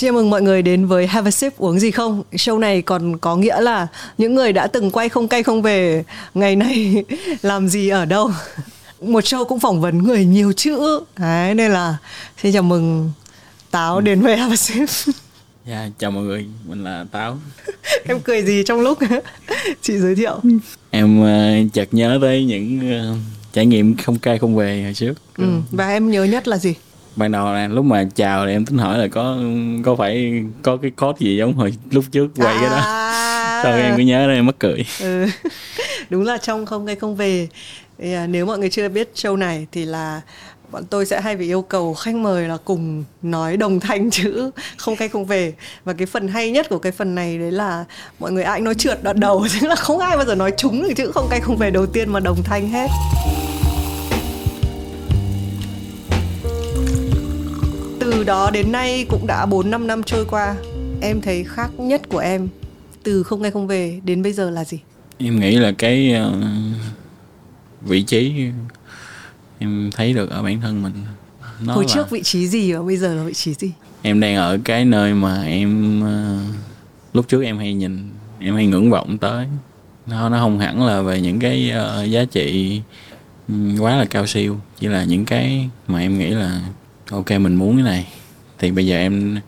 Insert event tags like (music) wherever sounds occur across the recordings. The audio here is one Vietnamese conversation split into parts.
Xin mừng mọi người đến với Have a sip uống gì không. Show này còn có nghĩa là những người đã từng quay không cay không về ngày nay (laughs) làm gì ở đâu. (laughs) Một show cũng phỏng vấn người nhiều chữ. Đấy nên là xin chào mừng Táo đến với Have a sip. (laughs) Dạ, yeah, chào mọi người, mình là Táo. em cười gì trong lúc chị giới thiệu? Em uh, chợt nhớ tới những uh, trải nghiệm không cay không về hồi trước. Ừ, và em nhớ nhất là gì? Ban đầu là lúc mà chào thì em tính hỏi là có có phải có cái code gì giống hồi lúc trước quay à. cái đó à. (laughs) sau em cứ nhớ ra em mắc cười ừ. (laughs) đúng là trong không ngay không về thì, à, nếu mọi người chưa biết show này thì là bọn tôi sẽ hay bị yêu cầu khách mời là cùng nói đồng thanh chữ không cay không về và cái phần hay nhất của cái phần này đấy là mọi người ai nói trượt đoạn đầu (laughs) tức là không ai bao giờ nói trúng được chữ không cay không về đầu tiên mà đồng thanh hết từ đó đến nay cũng đã 4 5 năm trôi qua. Em thấy khác nhất của em từ không nghe không về đến bây giờ là gì? Em nghĩ là cái uh, vị trí em thấy được ở bản thân mình. Nó Hồi là... trước vị trí gì và bây giờ là vị trí gì? Em đang ở cái nơi mà em uh, lúc trước em hay nhìn, em hay ngưỡng vọng tới. Nó nó không hẳn là về những cái uh, giá trị quá là cao siêu, chỉ là những cái mà em nghĩ là ok mình muốn cái này. Thì bây giờ em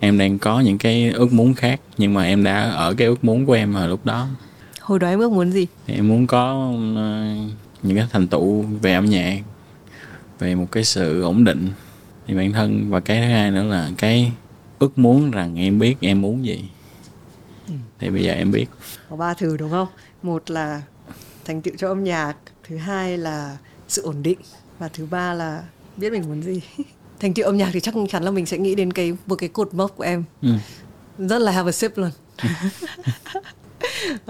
em đang có những cái ước muốn khác nhưng mà em đã ở cái ước muốn của em ở lúc đó. Hồi đó em ước muốn gì? Em muốn có uh, những cái thành tựu về âm nhạc về một cái sự ổn định thì bản thân. Và cái thứ hai nữa là cái ước muốn rằng em biết em muốn gì. Ừ. thì bây giờ em biết. Có ba thứ đúng không? Một là thành tựu cho âm nhạc thứ hai là sự ổn định và thứ ba là biết mình muốn gì. (laughs) Thành tựu âm nhạc thì chắc chắn là mình sẽ nghĩ đến cái một cái cột mốc của em. Ừ. rất là have a sip luôn.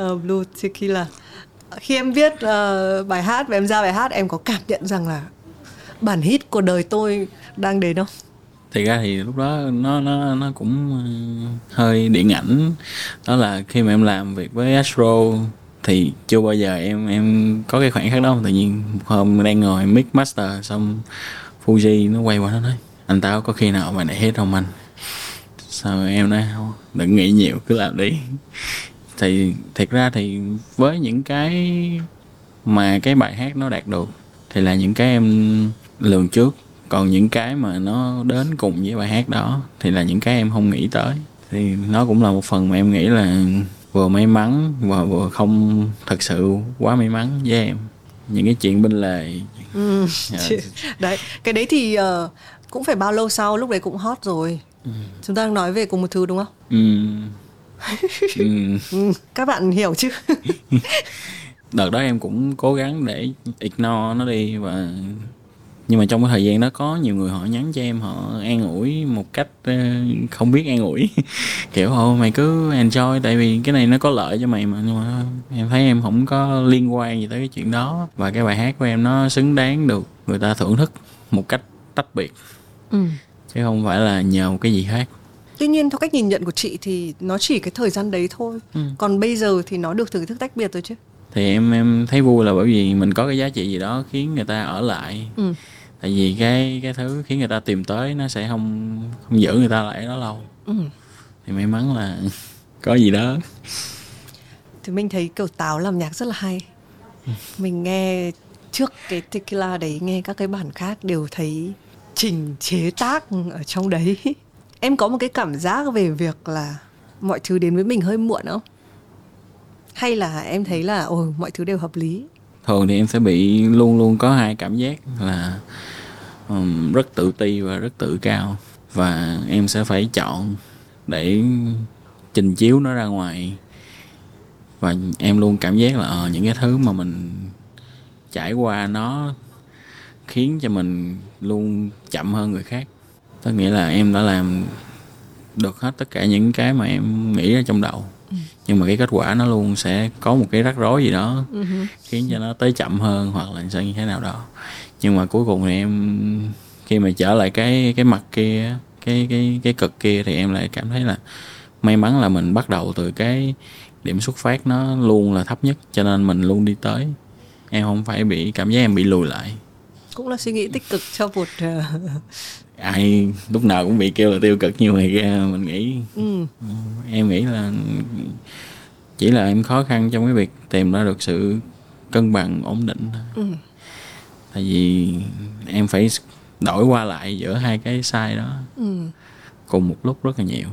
Uh, (laughs) blue tequila. Khi em viết uh, bài hát và em ra bài hát em có cảm nhận rằng là bản hit của đời tôi đang đến không? Thì ra thì lúc đó nó nó nó cũng hơi điện ảnh. Đó là khi mà em làm việc với Astro thì chưa bao giờ em em có cái khoảnh khắc đó. Tự nhiên một hôm đang ngồi mix master xong Fuji nó quay qua nó nói, anh tao có khi nào mà này hết không anh? Sao em nói, không, đừng nghĩ nhiều, cứ làm đi. Thì thiệt ra thì với những cái mà cái bài hát nó đạt được, thì là những cái em lường trước. Còn những cái mà nó đến cùng với bài hát đó, thì là những cái em không nghĩ tới. Thì nó cũng là một phần mà em nghĩ là vừa may mắn và vừa không thật sự quá may mắn với em. Những cái chuyện bên lề ừ. yeah. Dạ. đấy cái đấy thì uh, cũng phải bao lâu sau lúc đấy cũng hot rồi ừ. chúng ta đang nói về cùng một thứ đúng không ừ. (laughs) ừ. ừ. các bạn hiểu chứ (laughs) đợt đó em cũng cố gắng để ignore nó đi và nhưng mà trong cái thời gian đó có nhiều người họ nhắn cho em họ an ủi một cách ờ, không biết an ủi. (laughs) Kiểu ồ mày cứ enjoy tại vì cái này nó có lợi cho mày mà nhưng mà em thấy em không có liên quan gì tới cái chuyện đó. Và cái bài hát của em nó xứng đáng được người ta thưởng thức một cách tách biệt. Ừ. chứ không phải là nhờ một cái gì khác. Tuy nhiên theo cách nhìn nhận của chị thì nó chỉ cái thời gian đấy thôi. Ừ. còn bây giờ thì nó được thưởng thức tách biệt rồi chứ. Thì em em thấy vui là bởi vì mình có cái giá trị gì đó khiến người ta ở lại. Ừ tại vì cái cái thứ khiến người ta tìm tới nó sẽ không không giữ người ta lại đó lâu. Ừ. thì may mắn là (laughs) có gì đó. Thì mình thấy kiểu táo làm nhạc rất là hay. Mình nghe trước cái tequila đấy nghe các cái bản khác đều thấy trình chế tác ở trong đấy. (laughs) Em có một cái cảm giác về việc là mọi thứ đến với mình hơi muộn không? Hay là em thấy là ồ mọi thứ đều hợp lý thường thì em sẽ bị luôn luôn có hai cảm giác là um, rất tự ti và rất tự cao. Và em sẽ phải chọn để trình chiếu nó ra ngoài. Và em luôn cảm giác là uh, những cái thứ mà mình trải qua nó khiến cho mình luôn chậm hơn người khác. Tức nghĩa là em đã làm được hết tất cả những cái mà em nghĩ ra trong đầu nhưng mà cái kết quả nó luôn sẽ có một cái rắc rối gì đó uh-huh. khiến cho nó tới chậm hơn hoặc là sao như thế nào đó. Nhưng mà cuối cùng thì em khi mà trở lại cái cái mặt kia cái cái cái cực kia thì em lại cảm thấy là may mắn là mình bắt đầu từ cái điểm xuất phát nó luôn là thấp nhất cho nên mình luôn đi tới. Em không phải bị cảm giác em bị lùi lại cũng là suy nghĩ tích cực cho một uh... ai lúc nào cũng bị kêu là tiêu cực như vậy ra mình nghĩ ừ. em nghĩ là chỉ là em khó khăn trong cái việc tìm ra được sự cân bằng ổn định ừ. tại vì em phải đổi qua lại giữa hai cái sai đó ừ. cùng một lúc rất là nhiều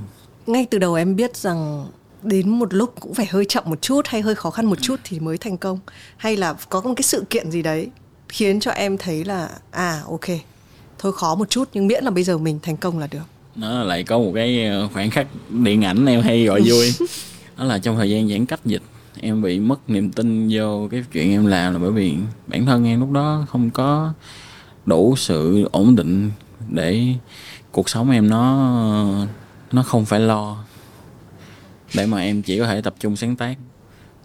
ngay từ đầu em biết rằng đến một lúc cũng phải hơi chậm một chút hay hơi khó khăn một chút thì mới thành công hay là có một cái sự kiện gì đấy khiến cho em thấy là à ok thôi khó một chút nhưng miễn là bây giờ mình thành công là được. Nó lại có một cái ờ, khoảnh khắc điện ảnh em hay gọi (laughs) vui. Đó là trong thời gian giãn cách dịch em bị mất niềm tin vô cái chuyện em làm là bởi vì bản thân em lúc đó không có đủ sự ổn định để cuộc sống em nó nó không phải lo. Để mà em chỉ có thể tập trung sáng tác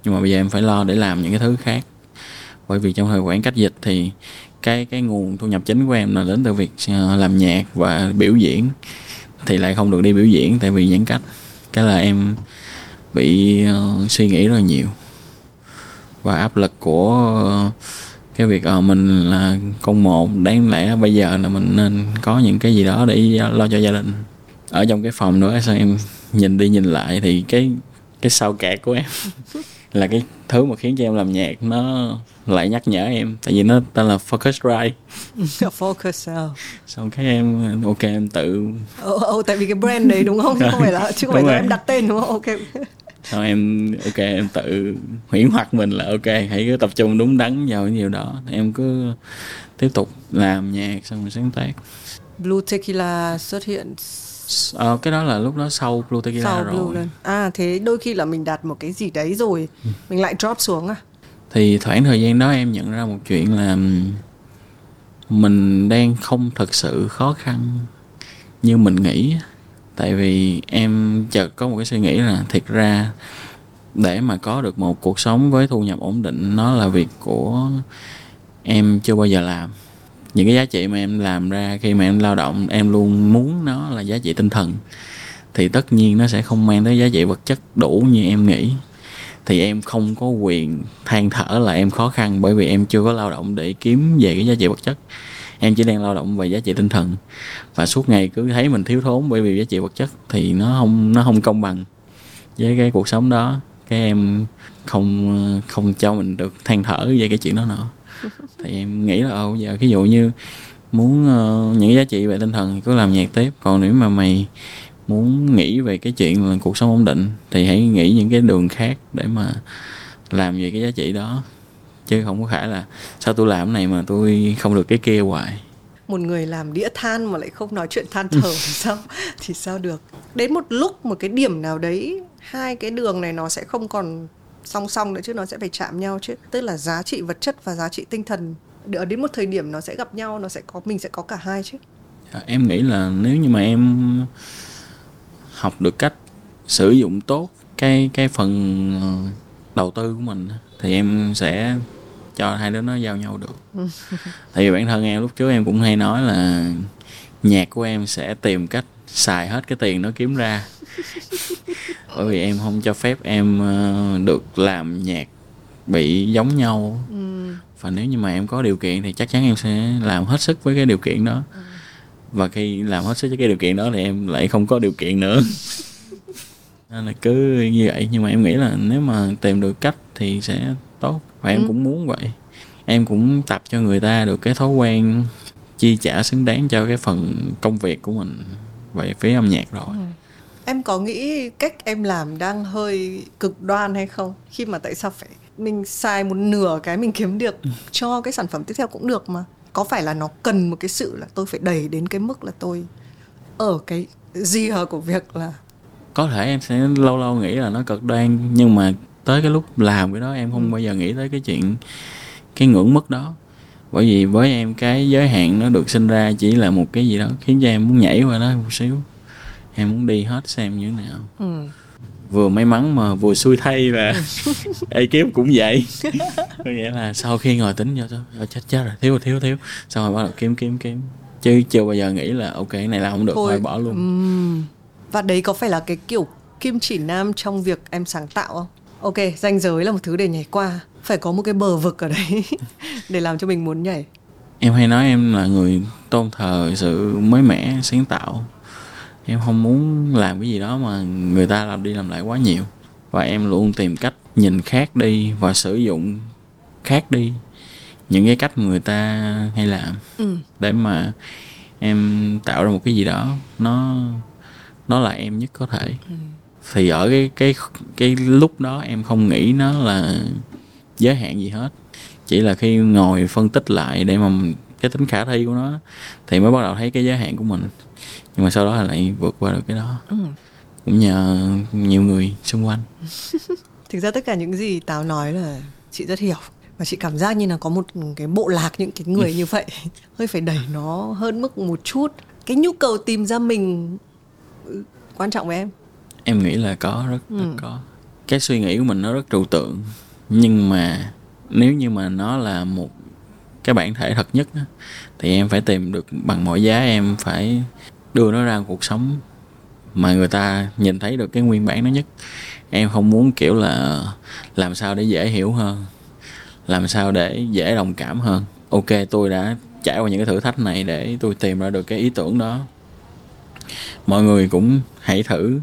nhưng mà bây giờ em phải lo để làm những cái thứ khác bởi vì trong thời khoảng cách dịch thì cái cái nguồn thu nhập chính của em là đến từ việc à, làm nhạc và biểu diễn thì lại không được đi biểu diễn tại vì giãn cách. Cái là em bị uh, suy nghĩ rất là nhiều. Và áp lực của uh, cái việc uh, mình là con một đáng lẽ bây giờ là mình nên có những cái gì đó để lo cho gia đình. Ở trong cái phòng đó sao em nhìn đi nhìn lại thì cái cái sao kẹt của em. (laughs) là cái thứ mà khiến cho em làm nhạc nó lại nhắc nhở em. Tại vì nó tên là Focusrite Focus (laughs) xong cái em ok em tự oh, oh, tại vì cái brand đấy đúng không? Không phải là chứ không phải là em đặt tên đúng không? Ok. Xong em ok em tự huyễn hoặc mình là ok hãy cứ tập trung đúng đắn vào cái điều đó. Em cứ tiếp tục làm nhạc xong rồi sáng tác. Blue Tequila xuất hiện à, cái đó là lúc đó sau Blue Tequila sau rồi Blue lên. à thế đôi khi là mình đạt một cái gì đấy rồi ừ. mình lại drop xuống à thì khoảng thời gian đó em nhận ra một chuyện là mình đang không thật sự khó khăn như mình nghĩ tại vì em chợt có một cái suy nghĩ là thiệt ra để mà có được một cuộc sống với thu nhập ổn định nó là việc của em chưa bao giờ làm những cái giá trị mà em làm ra khi mà em lao động, em luôn muốn nó là giá trị tinh thần, thì tất nhiên nó sẽ không mang tới giá trị vật chất đủ như em nghĩ. Thì em không có quyền than thở là em khó khăn bởi vì em chưa có lao động để kiếm về cái giá trị vật chất. Em chỉ đang lao động về giá trị tinh thần. Và suốt ngày cứ thấy mình thiếu thốn bởi vì giá trị vật chất thì nó không nó không công bằng với cái cuộc sống đó. Cái em không không cho mình được than thở về cái chuyện đó nữa thì em nghĩ là ồ giờ ví dụ như muốn uh, những giá trị về tinh thần thì cứ làm nhạc tiếp. Còn nếu mà mày muốn nghĩ về cái chuyện là cuộc sống ổn định thì hãy nghĩ những cái đường khác để mà làm về cái giá trị đó. Chứ không có phải là sao tôi làm cái này mà tôi không được cái kia hoài. Một người làm đĩa than mà lại không nói chuyện than thở (laughs) thì sao? Thì sao được? Đến một lúc một cái điểm nào đấy hai cái đường này nó sẽ không còn song song nữa chứ nó sẽ phải chạm nhau chứ. Tức là giá trị vật chất và giá trị tinh thần ở đến một thời điểm nó sẽ gặp nhau nó sẽ có mình sẽ có cả hai chứ. À, em nghĩ là nếu như mà em học được cách sử dụng tốt cái cái phần ờ, đầu tư của mình thì em sẽ cho hai đứa nó giao nhau được. (laughs) Tại vì bản thân em lúc trước em cũng hay nói là nhạc của em sẽ tìm cách xài hết cái tiền nó kiếm ra (laughs) bởi vì em không cho phép em ờ, được làm nhạc bị giống nhau ừ. và nếu như mà em có điều kiện thì chắc chắn em sẽ làm hết sức với cái điều kiện đó ừ. và khi làm hết sức với cái điều kiện đó thì em lại không có điều kiện nữa (laughs) nên là cứ như vậy nhưng mà em nghĩ là nếu mà tìm được cách thì sẽ tốt và em ừ. cũng muốn vậy em cũng tập cho người ta được cái thói quen chi trả xứng đáng cho cái phần công việc của mình về phía âm nhạc rồi ừ. Em có nghĩ cách em làm đang hơi cực đoan hay không khi mà tại sao phải mình xài một nửa cái mình kiếm được ừ. cho cái sản phẩm tiếp theo cũng được mà có phải là nó cần một cái sự là tôi phải đẩy đến cái mức là tôi ở cái gì hờ của việc là có thể em sẽ lâu lâu nghĩ là nó cực đoan nhưng mà tới cái lúc làm cái đó em không ừ. bao giờ nghĩ tới cái chuyện cái ngưỡng mức đó bởi vì với em cái giới hạn nó được sinh ra chỉ là một cái gì đó khiến cho em muốn nhảy qua đó một xíu em muốn đi hết xem như thế nào. Ừ. vừa may mắn mà vừa xui thay là (laughs) ekip cũng vậy. (laughs) Có nghĩa là sau khi ngồi tính cho tôi chết chết rồi thiếu thiếu thiếu. Xong rồi bắt đầu kiếm kiếm kiếm. Chứ chưa bao giờ nghĩ là ok cái này là không được thôi bỏ luôn. ừ. và đấy có phải là cái kiểu kim chỉ nam trong việc em sáng tạo không? Ok danh giới là một thứ để nhảy qua. Phải có một cái bờ vực ở đấy (laughs) để làm cho mình muốn nhảy. Em hay nói em là người tôn thờ sự mới mẻ sáng tạo em không muốn làm cái gì đó mà người ta làm đi làm lại quá nhiều và em luôn tìm cách nhìn khác đi và sử dụng khác đi những cái cách người ta hay làm ừ. để mà em tạo ra một cái gì đó nó nó là em nhất có thể Ừ. thì ở cái cái cái lúc đó em không nghĩ nó là giới hạn gì hết chỉ là khi ngồi phân tích lại để mà cái tính khả thi của nó thì mới bắt đầu thấy cái giới hạn của mình nhưng mà sau đó lại vượt qua được cái đó. Ừ. cũng nhờ nhiều người xung quanh. (laughs) Thực ra tất cả những gì táo nói là chị rất hiểu. Và chị cảm giác như là có một cái bộ lạc những cái người như vậy. (laughs) Hơi phải đẩy nó hơn mức một chút. Cái nhu cầu tìm ra mình ừ, quan trọng với em? Em nghĩ là có rất, rất Ừ. có. Cái suy nghĩ của mình nó rất trừu tượng. Nhưng mà nếu như mà nó là một cái bản thể thật nhất thì em phải tìm được bằng mọi giá em phải đưa nó ra cuộc sống mà người ta nhìn thấy được cái nguyên bản nó nhất. Em không muốn kiểu là làm sao để dễ hiểu hơn làm sao để dễ đồng cảm hơn. Ok tôi đã trải qua những cái thử thách này để tôi tìm ra được cái ý tưởng đó. Mọi người cũng hãy thử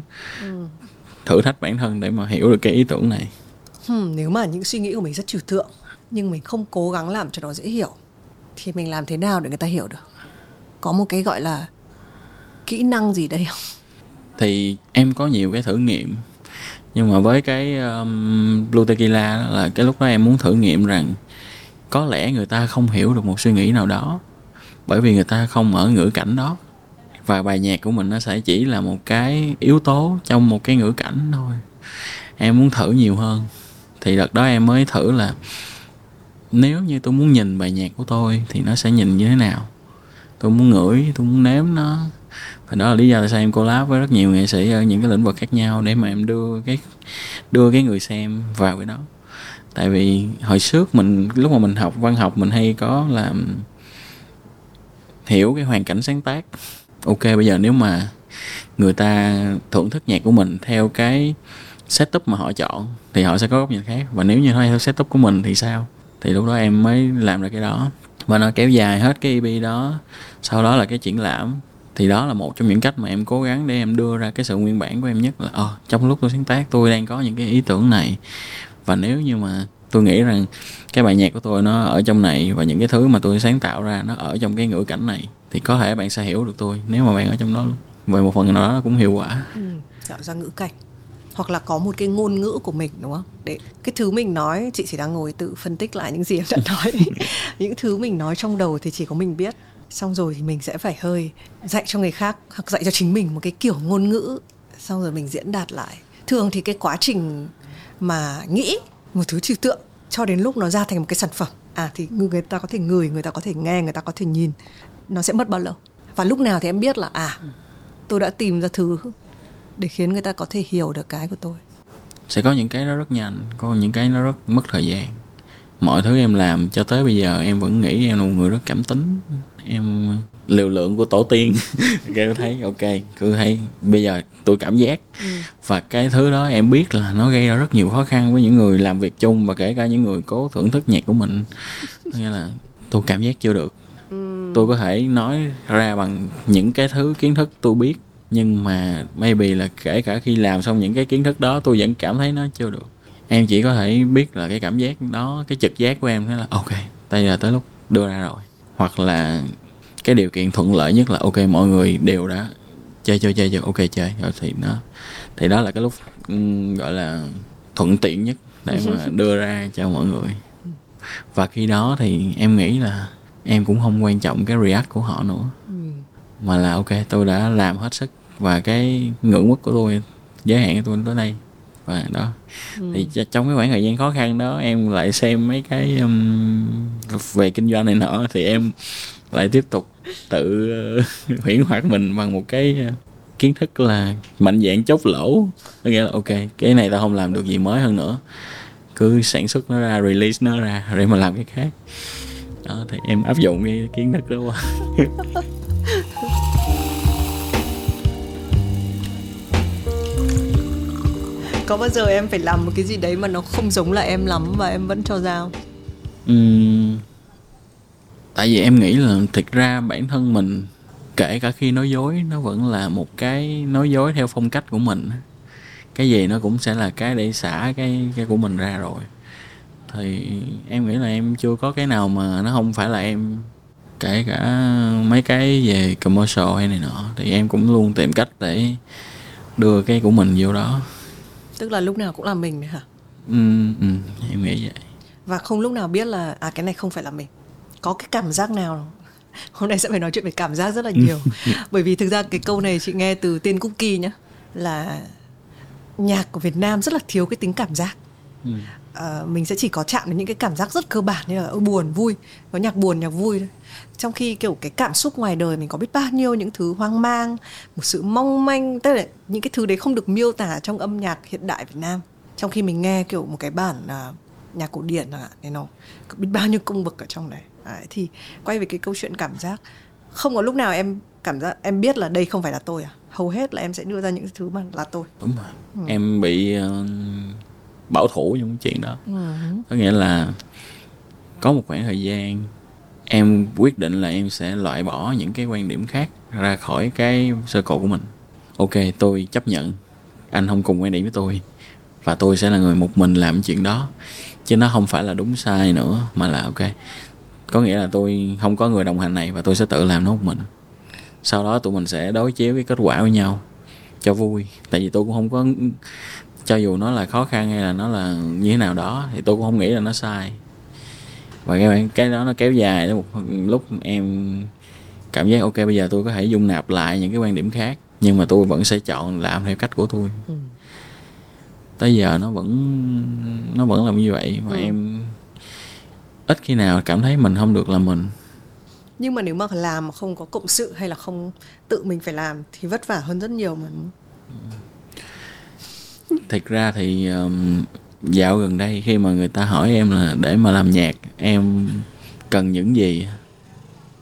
thử thách bản thân để mà hiểu được cái ý tưởng này. Hmm, nếu mà những suy nghĩ của mình rất trừu tượng nhưng mình không cố gắng làm cho nó dễ hiểu thì mình làm thế nào để người ta hiểu được? Có một cái gọi là kỹ năng gì đây không? Thì em có nhiều cái thử nghiệm nhưng mà với cái um, Blue Tequila đó là cái lúc đó em muốn thử nghiệm rằng có lẽ người ta không hiểu được một suy nghĩ nào đó bởi vì người ta không ở ngữ cảnh đó. Và bài nhạc của mình nó sẽ chỉ là một cái yếu tố trong một cái ngữ cảnh thôi. Em muốn thử nhiều hơn. Thì đợt đó em mới thử là nếu như tôi muốn nhìn bài nhạc của tôi thì nó sẽ nhìn như thế nào? Tôi muốn ngửi tôi muốn nếm nó và đó là lý do tại sao em collab với rất nhiều nghệ sĩ ở những cái lĩnh vực khác nhau để mà em đưa cái đưa cái người xem vào cái đó. Tại vì hồi trước mình, lúc mà mình học văn học, mình hay có là hiểu cái hoàn cảnh sáng tác. Ok, bây giờ nếu mà người ta thưởng thức nhạc của mình theo cái setup mà họ chọn thì họ sẽ có góc nhìn khác. Và nếu như nó theo setup của mình thì sao? Thì lúc đó em mới làm ra cái đó. Và nó kéo dài hết cái EP đó, sau đó là cái triển lãm thì đó là một trong những cách mà em cố gắng để em đưa ra cái sự nguyên bản của em nhất là ờ trong lúc tôi sáng tác tôi đang có những cái ý tưởng này. Và nếu như mà tôi nghĩ rằng cái bài nhạc của tôi nó ở trong này và những cái thứ mà tôi sáng tạo ra nó ở trong cái ngữ cảnh này thì có thể bạn sẽ hiểu được tôi nếu mà bạn ở trong đó về một phần nào đó nó cũng hiệu quả. Ừ, tạo ra ngữ cảnh. Hoặc là có một cái ngôn ngữ của mình đúng không? Để cái thứ mình nói chị chỉ đang ngồi tự phân tích lại những gì em đã (laughs) nói. Những thứ mình nói trong đầu thì chỉ có mình biết xong rồi thì mình sẽ phải hơi dạy cho người khác, hoặc dạy cho chính mình một cái kiểu ngôn ngữ. Xong rồi mình diễn đạt lại. Thường thì cái quá trình mà nghĩ một thứ trừu tượng cho đến lúc nó ra thành một cái sản phẩm. À thì người ta có thể ngửi, người ta có thể nghe, người ta có thể nhìn. Nó sẽ mất bao lâu? Và lúc nào thì em biết là à tôi đã tìm ra thứ để khiến người ta có thể hiểu được cái của tôi. Sẽ có những cái nó rất nhanh, có những cái nó rất mất thời gian mọi thứ em làm cho tới bây giờ em vẫn nghĩ em là một người rất cảm tính. Em liều lượng của tổ tiên. (laughs) Cứ thấy ok cứ thấy bây giờ tôi cảm giác. Và cái thứ đó em biết là nó gây ra rất nhiều khó khăn với những người làm việc chung và kể cả những người cố thưởng thức nhạc của mình. Nghĩa là tôi cảm giác chưa được. Tôi có thể nói ra bằng những cái thứ kiến thức tôi biết nhưng mà maybe là kể cả khi làm xong những cái kiến thức đó tôi vẫn cảm thấy nó chưa được em chỉ có thể biết là cái cảm giác đó cái trực giác của em thế là ok bây giờ tới lúc đưa ra rồi. Hoặc là cái điều kiện thuận lợi nhất là ok mọi người đều đã chơi chơi chơi chơi ok chơi. Rồi thì nó thì đó là cái lúc gọi là thuận tiện nhất để mà đưa ra cho mọi người. Và khi đó thì em nghĩ là em cũng không quan trọng cái react của họ nữa. Mà là ok tôi đã làm hết sức và cái ngưỡng mức của tôi giới hạn của tôi tới đây và đó. Thì ch- trong cái khoảng thời gian khó khăn đó em lại xem mấy cái um, về kinh doanh này nọ thì em lại tiếp tục tự (laughs) uh, huyễn hoặc mình bằng một cái uh, kiến thức là mạnh dạng chốt lỗ. Có nghĩa là ok cái này tao không làm được gì mới hơn nữa. Cứ sản xuất nó ra release nó ra để mà làm cái khác. Đó thì em áp dụng cái kiến thức đó qua (laughs) có bao giờ em phải làm một cái gì đấy mà nó không giống là em lắm và em vẫn cho ra không? uhm, tại vì em nghĩ là thực ra bản thân mình kể cả khi nói dối nó vẫn là một cái nói dối theo phong cách của mình cái gì nó cũng sẽ là cái để xả cái cái của mình ra rồi. Thì em nghĩ là em chưa có cái nào mà nó không phải là em kể cả mấy cái về commercial hay này nọ thì em cũng luôn tìm cách để đưa cái của mình vô đó tức là lúc nào cũng là mình đấy hả? Ừ, ừ em nghĩ vậy. Và không lúc nào biết là à cái này không phải là mình. Có cái cảm giác nào? (laughs) Hôm nay sẽ phải nói chuyện về cảm giác rất là nhiều. (laughs) Bởi vì thực ra cái câu này chị nghe từ tiên cookie nhá là nhạc của Việt Nam rất là thiếu cái tính cảm giác. Ừ. à, mình sẽ chỉ có chạm đến những cái cảm giác rất cơ bản như là buồn vui. Có nhạc buồn nhạc vui thôi. Trong khi kiểu cái cảm xúc ngoài đời mình có biết bao nhiêu những thứ hoang mang một sự mong manh tức là những cái thứ đấy không được miêu tả trong âm nhạc hiện đại Việt Nam. Trong khi mình nghe kiểu một cái bản uh, nhạc cổ điển chẳng hạn này nó biết bao nhiêu công bậc ở trong đấy. đấy thì quay về cái câu chuyện cảm giác không có lúc nào em cảm giác em biết là đây không phải là tôi à. Hầu hết là em sẽ đưa ra những thứ mà là tôi. Đúng rồi. Ừ. em bị uh, bảo thủ trong chuyện đó. Ừ. có nghĩa là có một khoảng thời gian em quyết định là em sẽ loại bỏ những cái quan điểm khác ra khỏi cái sơ circle của mình. Ok, tôi chấp nhận. Anh không cùng quan điểm với tôi. Và tôi sẽ là người một mình làm chuyện đó. Chứ nó không phải là đúng sai nữa, mà là ok. Có nghĩa là tôi không có người đồng hành này và tôi sẽ tự làm nó một mình. Sau đó tụi mình sẽ đối chiếu cái kết quả với nhau cho vui. Tại vì tôi cũng không có cho dù nó là khó khăn hay là nó là như thế nào đó thì tôi cũng không nghĩ là nó sai. Và cái cái đó nó kéo dài đến một lúc em cảm giác ok bây giờ tôi có thể dung nạp lại những cái quan điểm khác nhưng mà tôi vẫn sẽ chọn làm theo cách của tôi. Ừ. tới giờ nó vẫn nó vẫn làm như vậy và ừ. em ít khi nào cảm thấy mình không được là mình. Nhưng mà nếu mà làm mà không có cộng sự hay là không tự mình phải làm thì vất vả hơn rất nhiều mà thật ra thì um, dạo gần đây khi mà người ta hỏi em là để mà làm nhạc em cần những gì?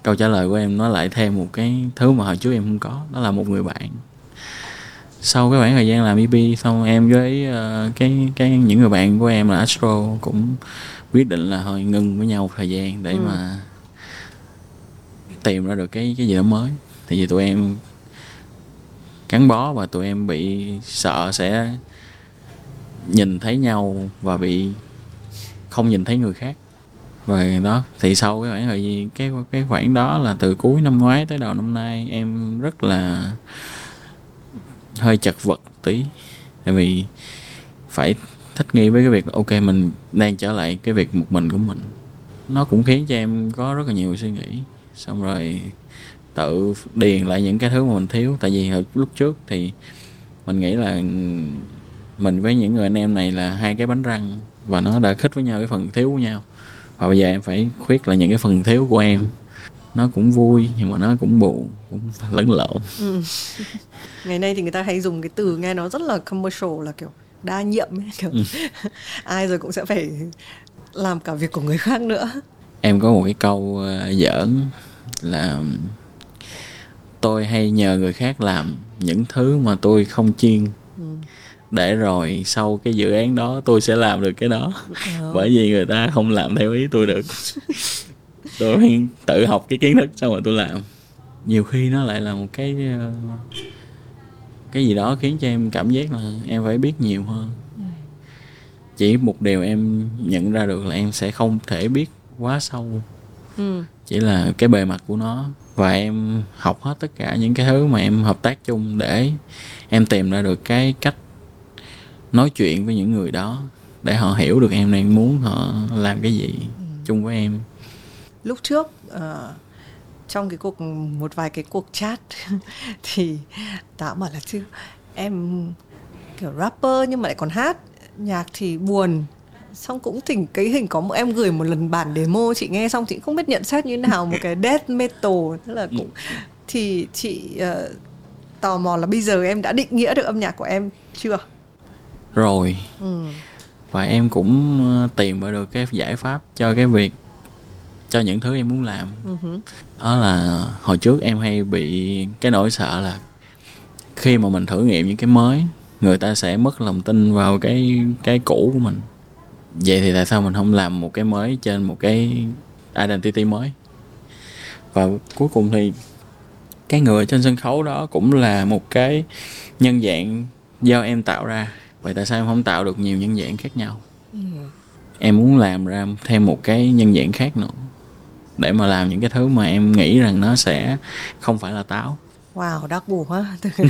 Câu trả lời của em nó lại thêm một cái thứ mà hồi trước em không có đó là một người bạn. Sau cái khoảng thời gian làm EP xong em với uh, cái cái những người bạn của em là Astro cũng quyết định là thôi ngưng với nhau một thời gian để ừ. mà tìm ra được cái cái gì đó mới. Thì vì tụi em gắn bó và tụi em bị sợ sẽ nhìn thấy nhau và bị không nhìn thấy người khác. Và đó, thì sau cái khoảng thời cái cái khoảng đó là từ cuối năm ngoái tới đầu năm nay, em rất là hơi chật vật tí. Tại vì phải thích nghi với cái việc, ok, mình đang trở lại cái việc một mình của mình. Nó cũng khiến cho em có rất là nhiều suy nghĩ. Xong rồi tự điền lại những cái thứ mà mình thiếu. Tại vì lúc trước thì mình nghĩ là mình với những người anh em này là hai cái bánh răng và nó đã khích với nhau cái phần thiếu của nhau và bây giờ em phải khuyết là những cái phần thiếu của em nó cũng vui nhưng mà nó cũng buồn cũng lẫn lộn ừ. (laughs) ngày nay thì người ta hay dùng cái từ nghe nó rất là commercial là kiểu đa nhiệm ấy, kiểu ừ. (laughs) ai rồi cũng sẽ phải làm cả việc của người khác nữa em có một cái câu uh, giỡn là tôi hay nhờ người khác làm những thứ mà tôi không chuyên ừ. Để rồi sau cái dự án đó tôi sẽ làm được cái đó. Ừ. bởi vì người ta không làm theo ý tôi được. Tôi phải tự học cái kiến thức xong rồi tôi làm. Nhiều khi nó lại là một cái ờ, cái gì đó khiến cho em cảm giác là em phải biết nhiều hơn. Chỉ một điều em nhận ra được là em sẽ không thể biết quá sâu. Ừ. chỉ là cái bề mặt của nó. Và em học hết tất cả những cái thứ mà em hợp tác chung để em tìm ra được cái cách nói chuyện với những người đó để họ hiểu được em đang muốn họ làm cái gì ừ. chung với em. Lúc trước uh, trong cái cuộc một vài cái cuộc chat (laughs) thì tao bảo là chứ em kiểu rapper nhưng mà lại còn hát nhạc thì buồn. Xong cũng thỉnh cái hình có một em gửi một lần bản demo chị nghe xong chị không biết nhận xét như thế nào một cái death metal tức là cũng thì chị uh, tò mò là bây giờ em đã định nghĩa được âm nhạc của em chưa rồi. Ừ. và em cũng ờ, tìm ra được cái giải pháp cho cái việc cho những thứ em muốn làm. Uh-huh. đó là hồi trước em hay bị cái nỗi sợ là khi mà mình thử nghiệm những cái mới người ta sẽ mất lòng tin vào cái cái cũ của mình. Vậy thì tại sao mình không làm một cái mới trên một cái identity mới? Và cuối cùng thì cái người trên sân khấu đó cũng là một cái nhân dạng do em tạo ra vậy tại sao em không tạo được nhiều nhân dạng khác nhau? Ừ. em muốn làm ra thêm một cái nhân dạng khác nữa để mà làm những cái thứ mà em nghĩ rằng nó sẽ không phải là táo. Wow, đắc bù quá. (laughs)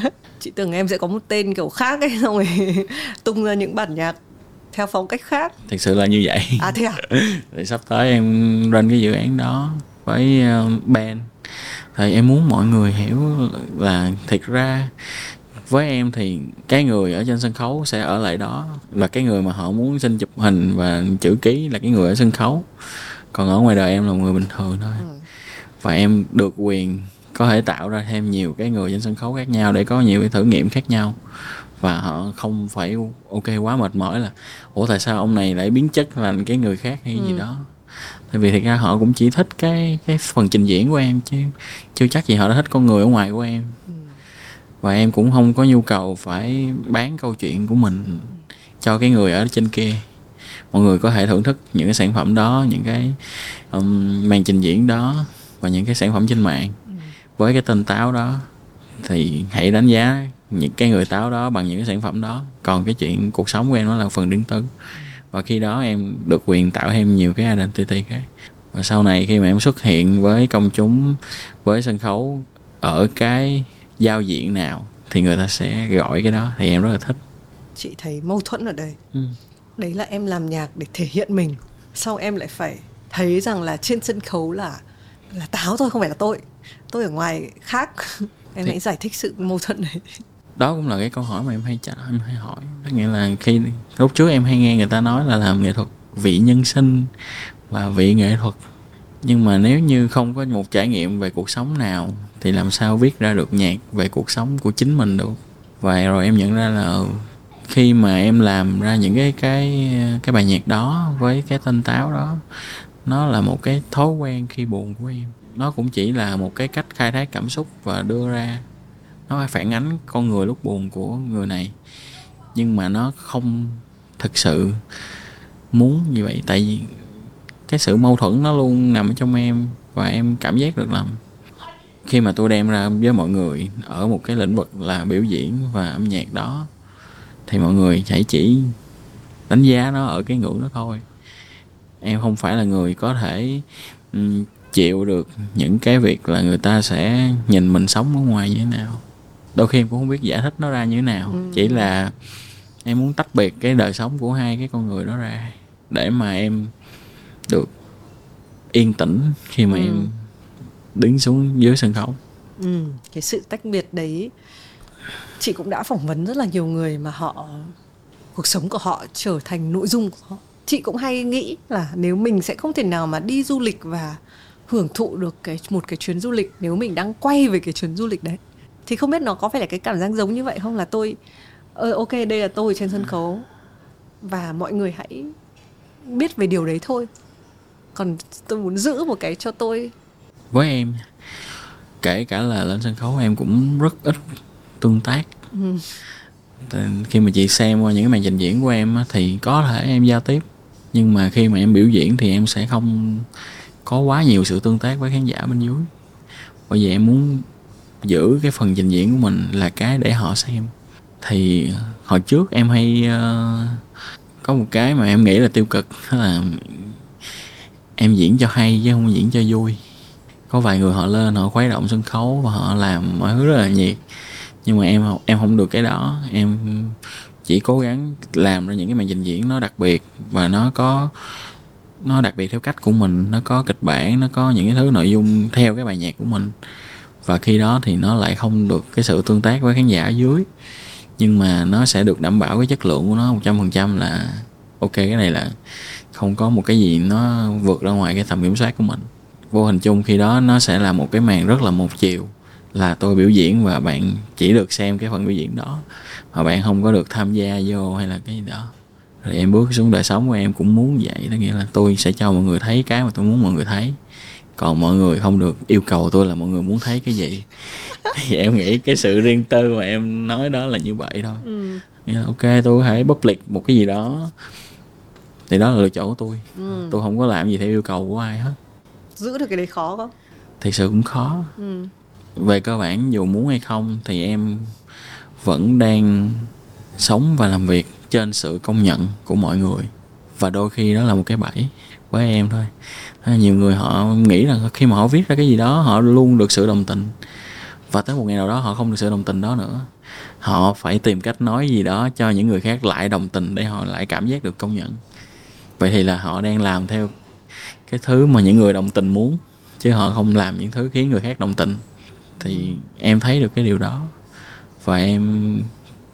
(laughs) Chị tưởng em sẽ có một tên kiểu khác ấy (laughs) Xong rồi tung ra những bản nhạc theo phong cách khác. Thực sự là như vậy. À thế à? thì sắp tới em lên cái dự án đó với uh, band thì em muốn mọi người hiểu là thiệt ra với em thì cái người ở trên sân khấu sẽ ở lại đó là cái người mà họ muốn xin chụp hình và chữ ký là cái người ở sân khấu còn ở ngoài đời em là một người bình thường thôi ừ. và em được quyền có thể tạo ra thêm nhiều cái người trên sân khấu khác nhau để có nhiều cái thử nghiệm khác nhau và họ không phải ok quá mệt mỏi là ủa tại sao ông này lại biến chất thành cái người khác hay ừ. gì đó tại vì thật ra họ cũng chỉ thích cái cái phần trình diễn của em chứ chưa chắc gì họ đã thích con người ở ngoài của em ừ. Và em cũng không có nhu cầu phải bán câu chuyện của mình cho cái người ở trên kia. Mọi người có thể thưởng thức những cái sản phẩm đó những cái um, màn trình diễn đó và những cái sản phẩm trên mạng. Ừ. với cái tên táo đó thì hãy đánh giá những cái người táo đó bằng những cái sản phẩm đó. Còn cái chuyện cuộc sống của em nó là phần riêng tư và khi đó em được quyền tạo thêm nhiều cái identity khác. Và sau này khi mà em xuất hiện với công chúng với sân khấu ở cái giao diện nào thì người ta sẽ gọi cái đó. Thì em rất là thích. Chị thấy mâu thuẫn ở đây. Ừ. đấy là em làm nhạc để thể hiện mình sau em lại phải thấy rằng là trên sân khấu là là táo thôi không phải là tôi. Tôi ở ngoài khác. (laughs) Em thì... hãy giải thích sự mâu thuẫn này đó cũng là cái câu hỏi mà em hay trả em hay hỏi. Tức nghĩa là khi lúc trước em hay nghe người ta nói là làm nghệ thuật vị nhân sinh và vị nghệ thuật nhưng mà nếu như không có một trải nghiệm về cuộc sống nào, thì làm sao viết ra được nhạc về cuộc sống của chính mình được? Và rồi em nhận ra là ừ, khi mà em làm ra những cái cái cái bài nhạc đó với cái tên táo đó, nó là một cái thói quen khi buồn của em. Nó cũng chỉ là một cái cách khai thác cảm xúc và đưa ra, nó phản ánh con người lúc buồn của người này. Nhưng mà nó không thực sự muốn như vậy. Tại vì cái sự mâu thuẫn nó luôn nằm trong em và em cảm giác được làm khi mà tôi đem ra với mọi người ở một cái lĩnh vực là biểu diễn và âm nhạc đó thì mọi người hãy chỉ đánh giá nó ở cái ngưỡng đó thôi. Em không phải là người có thể um, chịu được những cái việc là người ta sẽ nhìn mình sống ở ngoài như thế nào. Đôi khi em cũng không biết giải thích nó ra như thế nào. Ừ. chỉ là em muốn tách biệt cái đời sống của hai cái con người đó ra để mà em được yên tĩnh khi mà ừ. em đứng xuống dưới sân khấu. Ừ, cái sự tách biệt đấy chị cũng đã phỏng vấn rất là nhiều người mà họ cuộc sống của họ trở thành nội dung của họ. Chị cũng hay nghĩ là nếu mình sẽ không thể nào mà đi du lịch và hưởng thụ được cái một cái chuyến du lịch nếu mình đang quay về cái chuyến du lịch đấy thì không biết nó có phải là cái cảm giác giống như vậy không là tôi ờ, ok đây là tôi trên sân khấu và mọi người hãy biết về điều đấy thôi còn tôi muốn giữ một cái cho tôi. Với em kể cả là lên sân khấu em cũng rất ít tương tác. Ừ. khi mà chị xem qua những cái màn trình diễn của em thì có thể em giao tiếp. Nhưng mà khi mà em biểu diễn thì em sẽ không có quá nhiều sự tương tác với khán giả bên dưới. Bởi vì em muốn giữ cái phần trình diễn của mình là cái để họ xem. Thì hồi trước em hay uh, có một cái mà em nghĩ là tiêu cực là em diễn cho hay chứ không diễn cho vui. Có vài người họ lên, họ khuấy động sân khấu và họ làm mọi thứ rất là nhiệt. Nhưng mà em em không được cái đó. Em chỉ cố gắng làm ra những cái màn trình diễn nó đặc biệt và nó có, nó đặc biệt theo cách của mình. Nó có kịch bản, nó có những cái thứ nội dung theo cái bài nhạc của mình. Và khi đó thì nó lại không được cái sự tương tác với khán giả ở dưới. Nhưng mà nó sẽ được đảm bảo cái chất lượng của nó một trăm phần trăm là ok. Cái này là không có một cái gì nó vượt ra ngoài cái tầm kiểm soát của mình. Vô hình chung khi đó nó sẽ là một cái màn rất là một chiều là tôi biểu diễn và bạn chỉ được xem cái phần biểu diễn đó mà bạn không có được tham gia vô hay là cái gì đó. Rồi em bước xuống đời sống của em cũng muốn vậy đó nghĩa là tôi sẽ cho mọi người thấy cái mà tôi muốn mọi người thấy. Còn mọi người không được yêu cầu tôi là mọi người muốn thấy cái gì. (laughs) Thì em nghĩ cái sự riêng tư mà em nói đó là như vậy thôi. Ừ. ok tôi có thể public một cái gì đó thì đó là lựa chọn của tôi. Ừ. tôi không có làm gì theo yêu cầu của ai hết. Giữ được cái đấy khó không? Thì sự cũng khó. Ừ. về cơ bản dù muốn hay không thì em vẫn đang sống và làm việc trên sự công nhận của mọi người. Và đôi khi đó là một cái bẫy với em thôi. Nhiều người họ nghĩ rằng khi mà họ viết ra cái gì đó họ luôn được sự đồng tình. Và tới một ngày nào đó họ không được sự đồng tình đó nữa. Họ phải tìm cách nói gì đó cho những người khác lại đồng tình để họ lại cảm giác được công nhận vậy thì là họ đang làm theo cái thứ mà những người đồng tình muốn, chứ họ không làm những thứ khiến người khác đồng tình. Thì em thấy được cái điều đó. Và em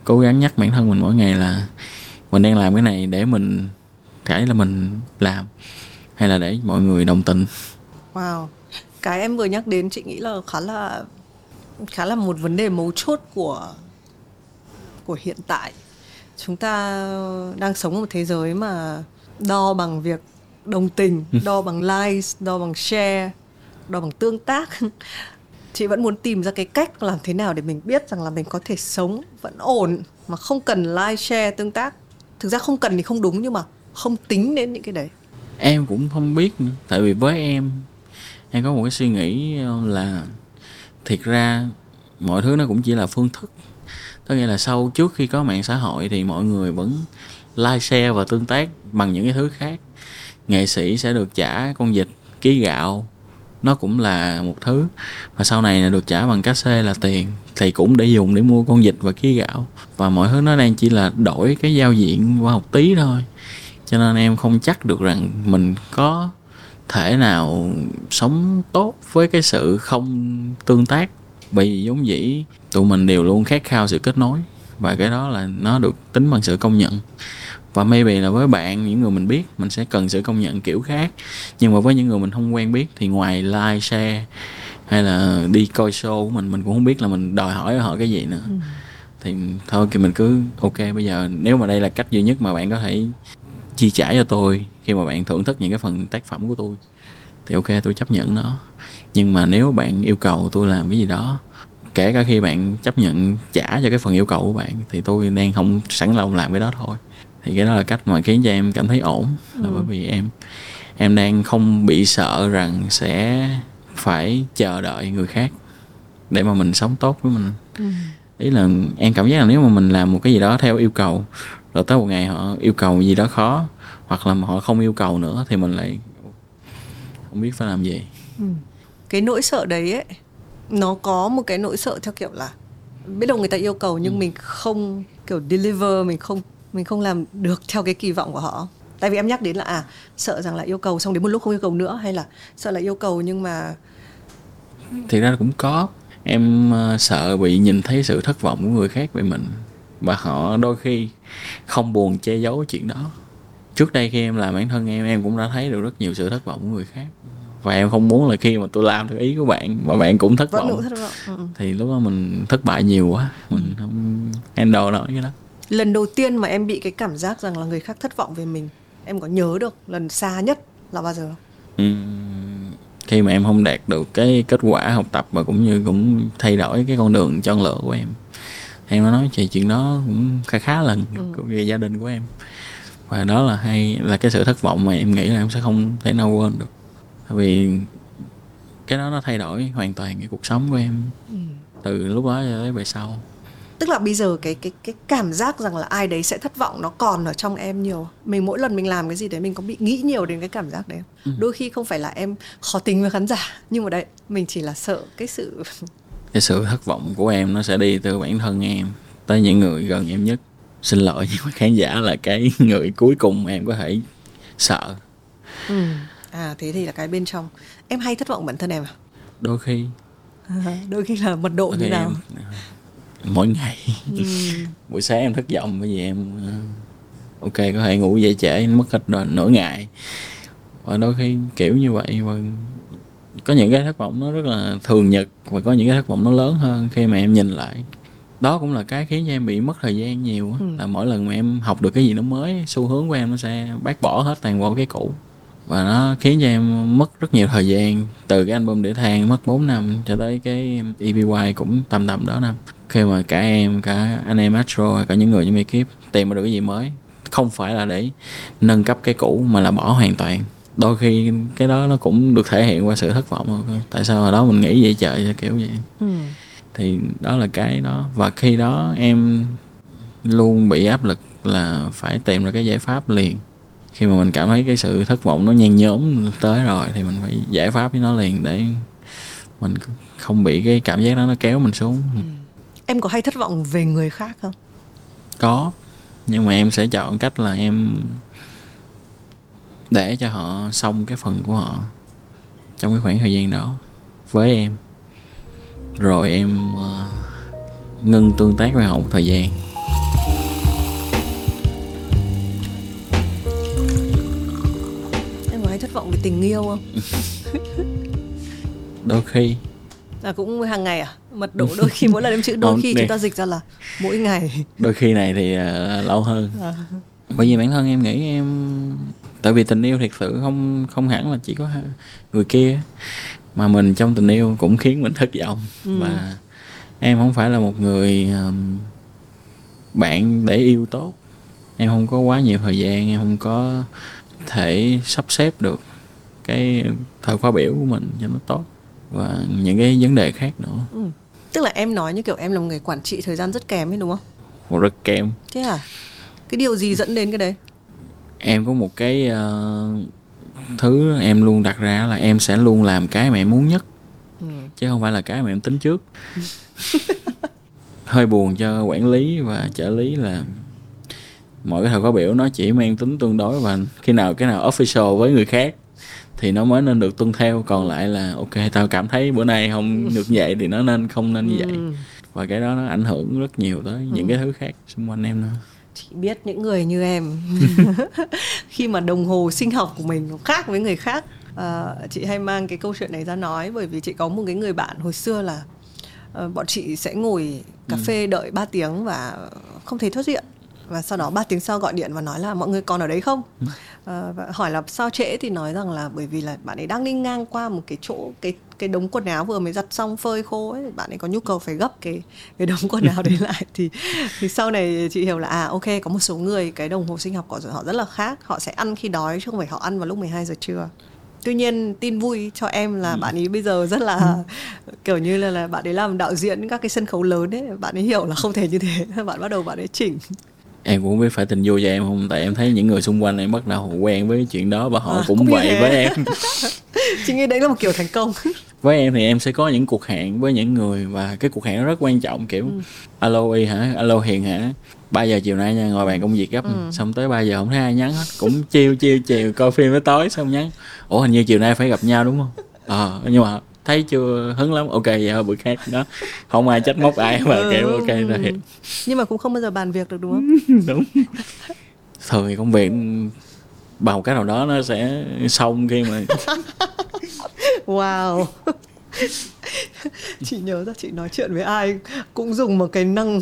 cố gắng nhắc bản thân mình mỗi ngày là mình đang làm cái này để mình thể là mình làm, hay là để mọi người đồng tình. Wow. Cái em vừa nhắc đến, chị nghĩ là khá là khá là một vấn đề mấu chốt của của hiện tại. Chúng ta đang sống ở một thế giới mà đo bằng việc đồng tình ừ. đo bằng likes đo bằng share đo bằng tương tác. (laughs) Chị vẫn muốn tìm ra cái cách làm thế nào để mình biết rằng là mình có thể sống vẫn ổn mà không cần like share tương tác. Thực ra không cần thì không đúng nhưng mà không tính đến những cái đấy. Em cũng không biết nữa tại vì với em em có một cái suy nghĩ là thiệt ra mọi thứ nó cũng chỉ là phương thức. Có nghĩa là sau trước khi có mạng xã hội thì mọi người vẫn like, share và tương tác bằng những cái thứ khác. Nghệ sĩ sẽ được trả con vịt, ký gạo. Nó cũng là một thứ. Và sau này là được trả bằng cá xê là tiền. Thì cũng để dùng để mua con vịt và ký gạo. Và mọi thứ nó đang chỉ là đổi cái giao diện qua một tí thôi. Cho nên em không chắc được rằng mình có thể nào sống tốt với cái sự không tương tác. Bởi vì giống dĩ tụi mình đều luôn khát khao sự kết nối và cái đó là nó được tính bằng sự công nhận. Và maybe là với bạn những người mình biết mình sẽ cần sự công nhận kiểu khác. Nhưng mà với những người mình không quen biết thì ngoài like share hay là đi coi show của mình mình cũng không biết là mình đòi hỏi họ cái gì nữa. Ừ. thì thôi thì mình cứ ok. Bây giờ nếu mà đây là cách duy nhất mà bạn có thể chi trả cho tôi khi mà bạn thưởng thức những cái phần tác phẩm của tôi thì ok tôi chấp nhận nó. Nhưng mà nếu bạn yêu cầu tôi làm cái gì đó kể cả khi bạn chấp nhận trả cho cái phần yêu cầu của bạn thì tôi đang không sẵn lòng làm cái đó thôi thì cái đó là cách mà khiến cho em cảm thấy ổn là ừ. bởi vì em em đang không bị sợ rằng sẽ phải chờ đợi người khác để mà mình sống tốt với mình ừ. ý là em cảm giác là nếu mà mình làm một cái gì đó theo yêu cầu rồi tới một ngày họ yêu cầu gì đó khó hoặc là họ không yêu cầu nữa thì mình lại không biết phải làm gì ừ. cái nỗi sợ đấy ấy nó có một cái nỗi sợ theo kiểu là biết đâu người ta yêu cầu nhưng ừ. mình không kiểu deliver mình không mình không làm được theo cái kỳ vọng của họ. Tại vì em nhắc đến là à sợ rằng là yêu cầu xong đến một lúc không yêu cầu nữa hay là sợ là yêu cầu nhưng mà thì ra cũng có. Em uh, sợ bị nhìn thấy sự thất vọng của người khác về mình và họ đôi khi không buồn che giấu chuyện đó. Trước đây khi em làm bản thân em em cũng đã thấy được rất nhiều sự thất vọng của người khác và em không muốn là khi mà tôi làm theo ý của bạn mà bạn cũng thất vọng, thất vọng. Ừ. thì lúc đó mình thất bại nhiều quá mình không handle nổi cái đó lần đầu tiên mà em bị cái cảm giác rằng là người khác thất vọng về mình em có nhớ được lần xa nhất là bao giờ ừ, khi mà em không đạt được cái kết quả học tập và cũng như cũng thay đổi cái con đường chọn lựa của em em nói thì chuyện đó cũng khá khá lần ừ. về gia đình của em và đó là hay là cái sự thất vọng mà em nghĩ là em sẽ không thể nào quên được vì cái đó nó thay đổi hoàn toàn cái cuộc sống của em ừ. từ lúc đó cho tới về sau tức là bây giờ cái cái cái cảm giác rằng là ai đấy sẽ thất vọng nó còn ở trong em nhiều mình mỗi lần mình làm cái gì đấy mình có bị nghĩ nhiều đến cái cảm giác đấy ừ. đôi khi không phải là em khó tính với khán giả nhưng mà đấy mình chỉ là sợ cái sự (laughs) cái sự thất vọng của em nó sẽ đi từ bản thân em tới những người gần em nhất xin lỗi (laughs) nhưng mà khán giả là cái người cuối cùng em có thể sợ ừ. À thế thì là cái bên trong. Em hay thất vọng bản thân em à? Đôi khi. À, đôi khi là mật độ đôi như nào? em, mỗi ngày. Ừ. (laughs) buổi sáng em thất vọng bởi vì em ờ, ok có thể ngủ dậy trễ mất hết rồi nửa ngày. Và đôi khi kiểu như vậy và có những cái thất vọng nó rất là thường nhật và có những cái thất vọng nó lớn hơn khi mà em nhìn lại. Đó cũng là cái khiến cho em bị mất thời gian nhiều ừ. là mỗi lần mà em học được cái gì nó mới xu hướng của em nó sẽ bác bỏ hết toàn bộ cái cũ và nó khiến cho em mất rất nhiều thời gian từ cái album để than mất 4 năm cho tới cái EPY cũng tầm tầm đó năm. Khi mà cả em cả anh em Astro cả những người trong ekip tìm ra được cái gì mới không phải là để nâng cấp cái cũ mà là bỏ hoàn toàn. Đôi khi cái đó nó cũng được thể hiện qua sự thất vọng thôi. Tại sao hồi đó mình nghĩ vậy trời kiểu vậy? Ừ. thì đó là cái đó. Và khi đó em luôn bị áp lực là phải tìm ra cái giải pháp liền khi mà mình cảm thấy cái sự thất vọng nó nhen nhóm tới rồi thì mình phải giải pháp với nó liền để mình không bị cái cảm giác đó nó kéo mình xuống. Em có hay thất vọng về người khác không? Có nhưng mà em sẽ chọn cách là em để cho họ xong cái phần của họ trong cái khoảng thời gian đó với em. Rồi em uh, ngưng tương tác với họ một thời gian thất vọng về tình yêu không? (laughs) Đôi khi. Là cũng hàng ngày à? Mật độ đôi khi mỗi lần em chữ đôi Không, khi chúng ta dịch ra là mỗi ngày. Đôi khi này thì uh, lâu hơn. À. bởi vì bản thân em nghĩ em tại vì tình yêu thiệt sự không không hẳn là chỉ có người kia mà mình trong tình yêu cũng khiến mình thất vọng. Ừ. và em không phải là một người um, bạn để yêu tốt. Em không có quá nhiều thời gian em không có thể sắp xếp được cái thời khóa biểu của mình cho nó tốt và những cái vấn đề khác nữa. Ừ. tức là em nói như kiểu em là một người quản trị thời gian rất kém ấy đúng không? Rất kém. Thế à? Cái điều gì dẫn đến cái đấy? Em có một cái ờ, thứ em luôn đặt ra là em sẽ luôn làm cái mà em muốn nhất ừ. chứ không phải là cái mà em tính trước. (laughs) Hơi buồn cho quản lý và trợ lý là mọi cái thời khóa biểu nó chỉ mang tính tương đối và khi nào cái nào official với người khác thì nó mới nên được tuân theo. Còn lại là ok tao cảm thấy bữa nay không (laughs) được vậy thì nó nên không nên như vậy. Ừ. và cái đó nó ảnh hưởng rất nhiều tới những cái thứ khác xung quanh em nữa. Chị biết những người như em. (laughs) Khi mà đồng hồ sinh học của mình nó khác với người khác. À, chị hay mang cái câu chuyện này ra nói bởi vì chị có một cái người bạn hồi xưa là ờ, bọn chị sẽ ngồi cà phê đợi 3 tiếng và không thấy thoát diện và sau đó 3 tiếng sau gọi điện và nói là mọi người còn ở đấy không? Ờ, và hỏi là sao trễ? Thì nói rằng là bởi vì là bạn ấy đang đi ngang qua một cái chỗ cái cái đống quần áo vừa mới giặt xong phơi khô ấy. Bạn ấy có nhu cầu phải gấp cái cái đống quần áo đấy lại. Thì thì sau này chị hiểu là à ok có một số người cái đồng hồ sinh học của họ rất là khác. Họ sẽ ăn khi đói chứ không phải họ ăn vào lúc 12 giờ trưa. Tuy nhiên tin vui cho em là bạn ấy bây giờ rất là kiểu như là, là bạn ấy làm đạo diễn các cái sân khấu lớn ấy. Bạn ấy hiểu là không thể như thế. Bạn bắt đầu bạn ấy chỉnh em cũng biết phải tình vui cho em không tại em thấy những người xung quanh em bắt đầu quen với chuyện đó và họ À, cũng vậy thế. với em (laughs) chị nghĩ đấy là một kiểu thành công (laughs) với em thì em sẽ có những cuộc hẹn với những người và cái cuộc hẹn rất quan trọng kiểu Ừ. alo y hả alo hiền hả 3 giờ chiều nay nha ngồi bàn công việc gấp Ừ. xong tới 3 giờ không thấy ai nhắn hết cũng chiêu chiêu chiều coi phim tới tối xong nhắn ủa hình như chiều nay phải gặp nhau đúng không ờ nhưng mà thấy chưa hứng lắm. Ok vậy thôi bữa khác đó. Không ai trách móc ai mà kiểu ok rồi. Nhưng mà cũng không bao giờ bàn việc được đúng không? (laughs) Đúng. Thường công việc bằng một cái nào đó nó sẽ xong khi mà (laughs) wow. Chị nhớ ra chị nói chuyện với ai cũng dùng một cái năng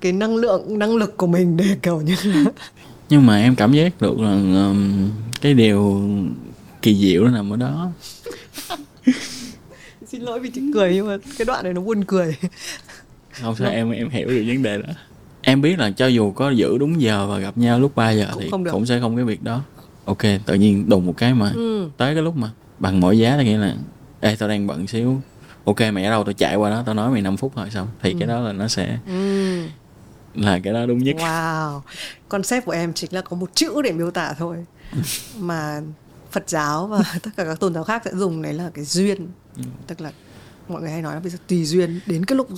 cái năng lượng năng lực của mình để kiểu như là (laughs) nhưng mà em cảm giác được là um, cái điều kỳ diệu nó nằm ở đó xin lỗi vì chị cười nhưng mà cái đoạn này nó buồn cười. (laughs) Không sao em em hiểu được vấn đề đó. Em biết là cho dù có giữ đúng giờ và gặp nhau lúc 3 giờ Cũng thì cũng sẽ không cái việc đó. Ok tự nhiên đùng một cái mà ừ. tới cái lúc mà bằng mọi giá là nghĩa là ê tao đang bận xíu. Ok mày ở đâu? Tao chạy qua đó tao nói mày 5 phút thôi xong. Thì cái đó là nó sẽ Ừ. là cái đó đúng nhất. Wow. Concept của em chính là có một chữ để miêu tả thôi. Mà Phật giáo và tất cả các tôn giáo khác sẽ dùng đấy là cái duyên tức là mọi người hay nói là bây giờ tùy duyên đến cái lúc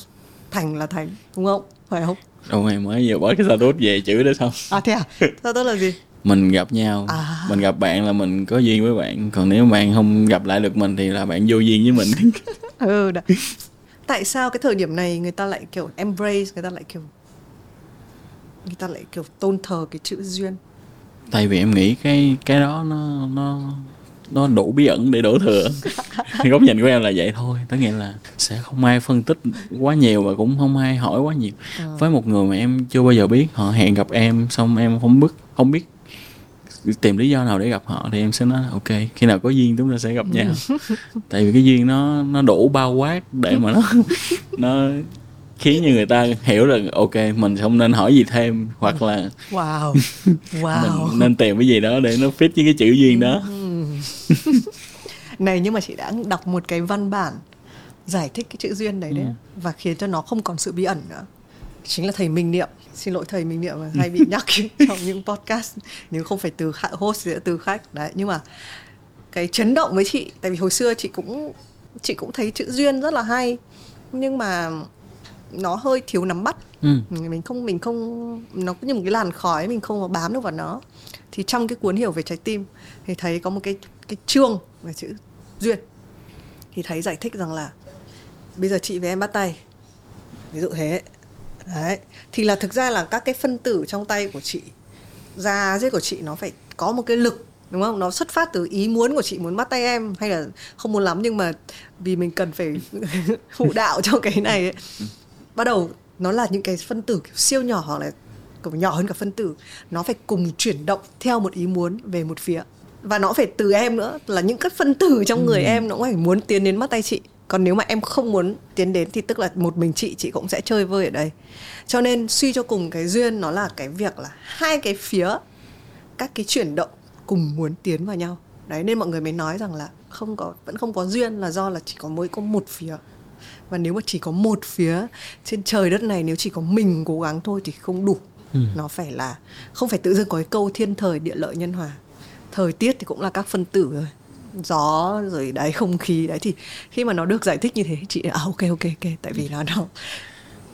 thành là thành đúng không? Phải không? Đâu mày mới vừa bỏ cái status về chữ đó xong. À thế à? (laughs) Sao tức là gì? Mình gặp nhau. À. mình gặp bạn là mình có duyên với bạn. Còn nếu bạn không gặp lại được mình thì là bạn vô duyên với mình. (laughs) Ừ đấy. tại sao cái thời điểm này người ta lại kiểu embrace người ta lại kiểu người ta lại kiểu tôn thờ cái chữ duyên? Tại vì em nghĩ cái cái đó nó nó nó đủ bí ẩn để đổ thừa. Góc nhìn của em là vậy thôi. Tất nghĩa là sẽ không ai phân tích quá nhiều và cũng không ai hỏi quá nhiều. Ờ. với một người mà em chưa bao giờ biết họ hẹn gặp em xong em không biết không biết tìm lý do nào để gặp họ thì em sẽ nói ok khi nào có duyên chúng ta sẽ gặp nhau. (laughs) Tại vì cái duyên nó nó đủ bao quát để mà nó nó khiến như người ta hiểu là ok mình không nên hỏi gì thêm. Hoặc là wow. (laughs) Wow. mình nên tìm cái gì đó để nó fit với cái chữ duyên đó. Ừm. (laughs) này nhưng mà chị đã đọc một cái văn bản giải thích cái chữ duyên đấy đấy Ừ. và khiến cho nó không còn sự bí ẩn nữa. Chính là thầy Minh Niệm. Xin lỗi thầy Minh Niệm mà hay bị (laughs) nhắc (laughs) trong những podcast. Nếu không phải từ khách- host thì sẽ từ khách. Đấy nhưng mà cái chấn động với chị tại vì hồi xưa chị cũng chị cũng thấy chữ duyên rất là hay nhưng mà nó hơi thiếu nắm bắt. Ừ. mình không mình không nó cứ như một cái làn khói mình không có bám được vào nó. Thì trong cái cuốn hiểu về trái tim thì thấy có một cái cái chương về chữ duyên. Thì thấy giải thích rằng là bây giờ chị với em bắt tay, ví dụ thế. Đấy. Thì là thực ra là các cái phân tử trong tay của chị, da dưới của chị nó phải có một cái lực, đúng không? Nó xuất phát từ ý muốn của chị muốn bắt tay em hay là không muốn lắm, nhưng mà vì mình cần phải (laughs) phụ đạo cho cái này ấy. bắt đầu nó là những cái phân tử kiểu siêu nhỏ hoặc là kiểu nhỏ hơn cả phân tử, nó phải cùng chuyển động theo một ý muốn về một phía và nó phải từ em nữa. Là những cái phân tử trong người em nó cũng phải muốn tiến đến bắt tay chị. Còn nếu mà em không muốn tiến đến thì tức là một mình chị chị cũng sẽ chơi vơi ở đây. Cho nên suy cho cùng cái duyên nó là cái việc là hai cái phía các cái chuyển động cùng muốn tiến vào nhau. Đấy nên mọi người mới nói rằng là không có vẫn không có duyên là do là chỉ có mới có một phía. Và nếu mà chỉ có một phía trên trời đất này nếu chỉ có mình cố gắng thôi thì không đủ. Ừ. nó phải là không phải tự dưng có cái câu thiên thời địa lợi nhân hòa thời tiết thì cũng là các phân tử rồi. Gió rồi đấy không khí đấy. Thì khi mà nó được giải thích như thế chị à ok ok ok. Tại vì nó nó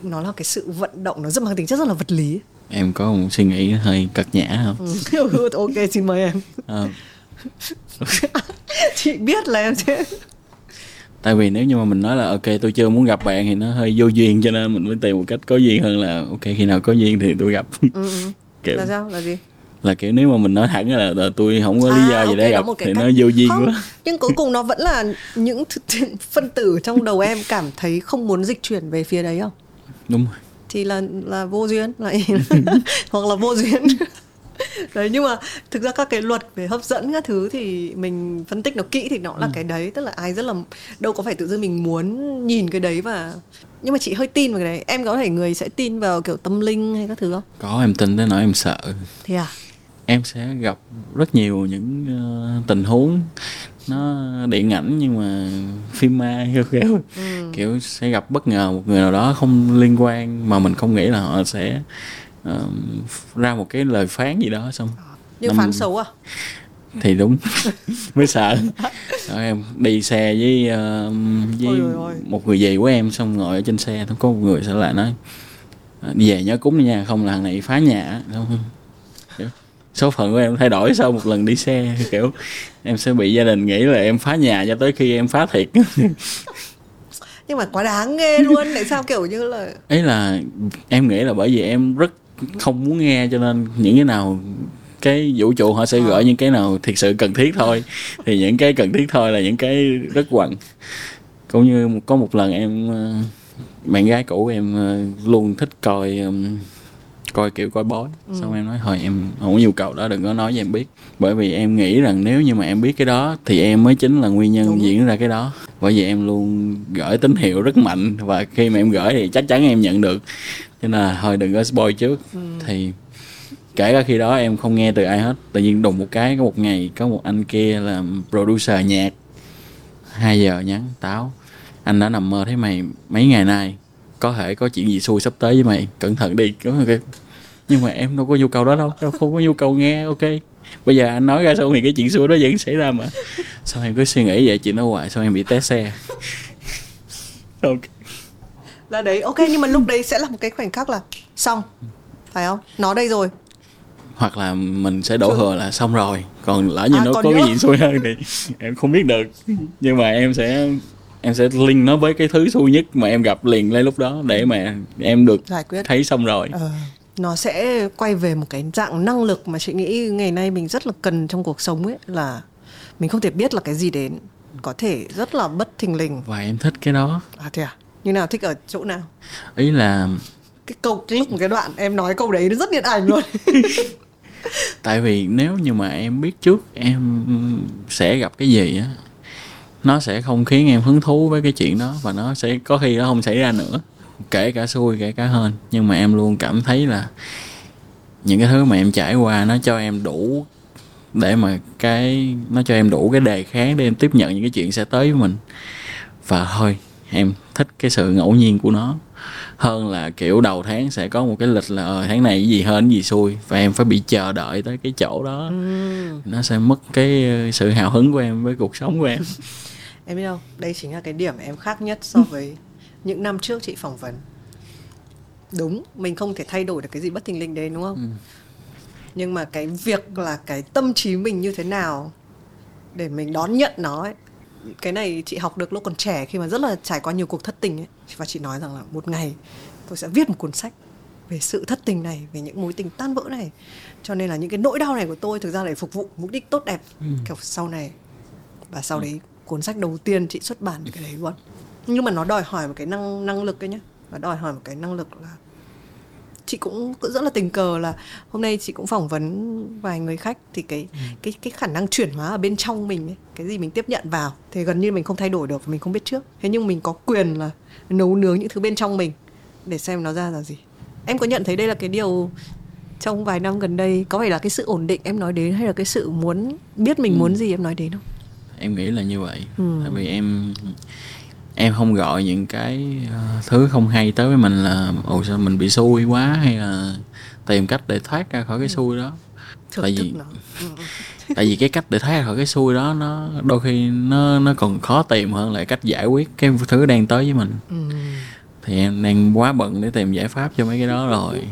nó là cái sự vận động nó rất mang tính chất rất là vật lý. Em có một suy nghĩ hơi cật nhã không? Ừ, ok xin mời em. Ờ, (laughs) chị biết là em sẽ tại vì nếu như mà mình nói là ok tôi chưa muốn gặp bạn thì nó hơi vô duyên cho nên mình mới tìm một cách có duyên hơn là ok khi nào có duyên thì tôi gặp. Ừ, ừ. (laughs) kiểu là sao? Là gì là kiểu nếu mà mình nói thẳng là, là tôi không có lý À, do gì ok, để gặp thì cách- nó vô duyên Không, quá. nhưng cuối cùng nó vẫn là những (laughs) phân tử trong đầu em cảm thấy không muốn dịch chuyển về phía đấy không? Đúng rồi. Thì là là vô duyên lại (laughs) hoặc là vô duyên. (laughs) Đấy nhưng mà thực ra các cái luật về hấp dẫn các thứ thì mình phân tích nó kỹ thì nó là cái đấy. Tức là ai rất là đâu có phải tự dưng mình muốn nhìn cái đấy và nhưng mà chị hơi tin vào cái đấy. Em có thể người sẽ tin vào kiểu tâm linh hay các thứ không? Có em tin tới nỗi em sợ. Thì à em sẽ gặp rất nhiều những ờ, tình huống nó điện ảnh nhưng mà phim ma kiểu kiểu, Ừ. kiểu sẽ gặp bất ngờ một người nào đó không liên quan mà mình không nghĩ là họ sẽ ờ, ra một cái lời phán gì đó xong. Nhưng Năm- phán xấu à? Thì đúng (laughs) mới sợ. Đó, em đi xe với ờ, với Ôi ôi ôi. một người dì của em xong ngồi ở trên xe có một người sẽ lại nói "Ờ, đi về nhớ cúng đi nha không là thằng này phá nhà. Kiểu, số phận của em thay đổi sau một lần đi xe kiểu em sẽ bị gia đình nghĩ là em phá nhà cho tới khi em phá thiệt. (laughs) Nhưng mà quá đáng ghê luôn tại sao kiểu như là ấy là em nghĩ là bởi vì em rất không muốn nghe cho nên những cái nào cái vũ trụ họ sẽ gửi những cái nào thiệt sự cần thiết thôi. Thì những cái cần thiết thôi là những cái rất quẩn cũng như có một lần em ờ, bạn gái cũ em ờ, luôn thích coi coi kiểu coi bói. Xong em nói thôi em không có nhu cầu đó đừng có nói cho em biết. Bởi vì em nghĩ rằng nếu như mà em biết cái đó thì em mới chính là nguyên nhân Đúng. diễn ra cái đó. Bởi vì em luôn gửi tín hiệu rất mạnh và khi mà em gửi thì chắc chắn em nhận được. Cho nên là thôi đừng có spoil trước. Thì kể cả khi đó em không nghe từ ai hết. Tự nhiên đùng một cái có một ngày có một anh kia là producer nhạc. 2 giờ nhắn táo anh đã nằm mơ thấy mày mấy ngày nay có thể có chuyện gì xui sắp tới với mày cẩn thận đi. Cái- nhưng mà em đâu có nhu cầu đó đâu em không có nhu cầu nghe ok. Bây giờ anh nói ra xong thì cái chuyện xui đó vẫn xảy ra mà. Sao em cứ suy nghĩ vậy chuyện đó hoài sao em bị té xe? (laughs) Ok. Là đấy ok nhưng mà lúc đấy sẽ là một cái khoảnh khắc là xong phải không? Nó đây rồi. Hoặc là mình sẽ đổ thừa là xong rồi. Còn lỡ như À, nó có cái nữa. gì xui hơn thì em không biết được. Nhưng mà em sẽ em sẽ link nó với cái thứ xui nhất mà em gặp liền ngay lúc đó để mà em được giải quyết. thấy xong rồi. Ờ, nó sẽ quay về một cái dạng năng lực mà chị nghĩ ngày nay mình rất là cần trong cuộc sống ấy là mình không thể biết là cái gì đến có thể rất là bất thình lình. Và em thích cái đó. À thế à? Như nào thích ở chỗ nào? Ý là cái câu cái lúc một cái đoạn em nói câu đấy nó rất điện ảnh luôn. (laughs) Tại vì nếu như mà em biết trước em sẽ gặp cái gì á nó sẽ không khiến em hứng thú với cái chuyện đó và nó sẽ có khi nó không xảy ra nữa kể cả xui kể cả hên. Nhưng mà em luôn cảm thấy là những cái thứ mà em trải qua nó cho em đủ để mà cái nó cho em đủ cái đề kháng để em tiếp nhận những cái chuyện sẽ tới với mình. Và thôi em thích cái sự ngẫu nhiên của nó hơn là kiểu đầu tháng sẽ có một cái lịch là ờ, tháng này cái gì hên cái gì xui và em phải bị chờ đợi tới cái chỗ đó. Ừ. nó sẽ mất cái sự hào hứng của em với cuộc sống của em Em biết không, đây chính là cái điểm em khác nhất so với những năm trước chị phỏng vấn. Đúng, mình không thể thay đổi được cái gì bất thình lình đấy đúng không? Nhưng mà cái việc là cái tâm trí mình như thế nào để mình đón nhận nó ấy. Cái này chị học được lúc còn trẻ khi mà rất là trải qua nhiều cuộc thất tình ấy. Và chị nói rằng là một ngày tôi sẽ viết một cuốn sách về sự thất tình này, về những mối tình tan vỡ này. Cho nên là những cái nỗi đau này của tôi thực ra để phục vụ mục đích tốt đẹp kiểu sau này và sau đấy cuốn sách đầu tiên chị xuất bản cái đấy luôn. Nhưng mà nó đòi hỏi một cái năng năng lực ấy nhá. Và đòi hỏi một cái năng lực là chị cũng, cũng rất là tình cờ là hôm nay chị cũng phỏng vấn vài người khách thì cái cái cái khả năng chuyển hóa ở bên trong mình ấy, cái gì mình tiếp nhận vào thì gần như mình không thay đổi được mình không biết trước. Thế nhưng mình có quyền là nấu nướng những thứ bên trong mình để xem nó ra là gì. Em có nhận thấy đây là cái điều trong vài năm gần đây có phải là cái sự ổn định em nói đến hay là cái sự muốn biết mình muốn gì em nói đến không em nghĩ là như vậy. Ừ. tại vì em em không gọi những cái ờ, thứ không hay tới với mình là ồ sao mình bị xui quá? hay là tìm cách để thoát ra khỏi cái xui đó. Thực Tại vì- Ừ, ừ. (laughs) tại vì cái cách để thoát ra khỏi cái xui đó nó đôi khi nó nó còn khó tìm hơn là cách giải quyết cái thứ đang tới với mình. Ừ. thì em đang quá bận để tìm giải pháp cho mấy cái đó rồi.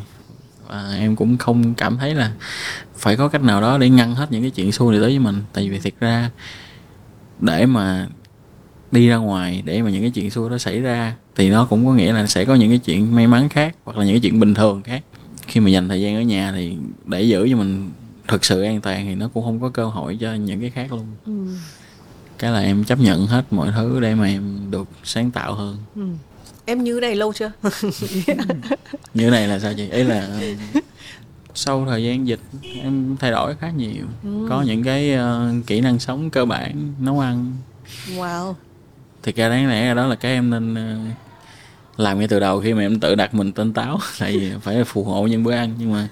Và em cũng không cảm thấy là phải có cách nào đó để ngăn hết những cái chuyện xui này tới với mình. Tại vì thiệt ra để mà đi ra ngoài để mà những cái chuyện xui đó xảy ra thì nó cũng có nghĩa là sẽ có những cái chuyện may mắn khác hoặc là những cái chuyện bình thường khác. Khi mà dành thời gian ở nhà thì để giữ cho mình thực sự an toàn thì nó cũng không có cơ hội cho những cái khác luôn. Ừ. cái là em chấp nhận hết mọi thứ để mà em được sáng tạo hơn. Ừ. em như này lâu chưa? (laughs) Như này là sao chị? Ý là (laughs) sau thời gian dịch em thay đổi khá nhiều. Có những cái ờ, kỹ năng sống cơ bản nấu ăn. Wow. Thì ra đáng lẽ đó là cái em nên ờ, làm ngay từ đầu khi mà em tự đặt mình tên táo. (laughs) Tại vì phải phù hộ những bữa ăn. Nhưng mà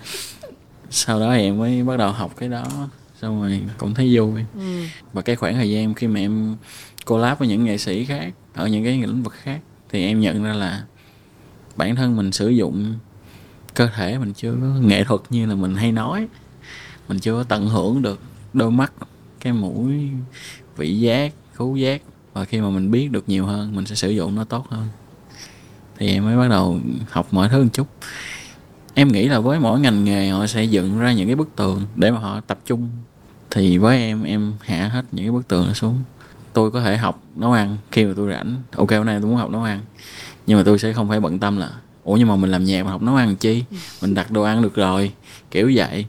sau đó thì em mới bắt đầu học cái đó. Xong rồi cũng thấy vui. Ừ. và cái khoảng thời gian khi mà em collab với những nghệ sĩ khác ở những cái lĩnh vực khác thì em nhận ra là bản thân mình sử dụng cơ thể mình chưa có nghệ thuật như là mình hay nói. Mình chưa có tận hưởng được đôi mắt, cái mũi, vị giác, khứu giác. Và khi mà mình biết được nhiều hơn, mình sẽ sử dụng nó tốt hơn. Thì em mới bắt đầu học mọi thứ một chút. Em nghĩ là với mỗi ngành nghề, họ sẽ dựng ra những cái bức tường để mà họ tập trung. Thì với em em hạ hết những cái bức tường nó xuống. Tôi có thể học nấu ăn khi mà tôi rảnh. Ok, hôm nay tôi muốn học nấu ăn. Nhưng mà tôi sẽ không phải bận tâm là ủa nhưng mà mình làm nhạc mà học nấu ăn chi? Mình đặt đồ ăn được rồi. Kiểu vậy.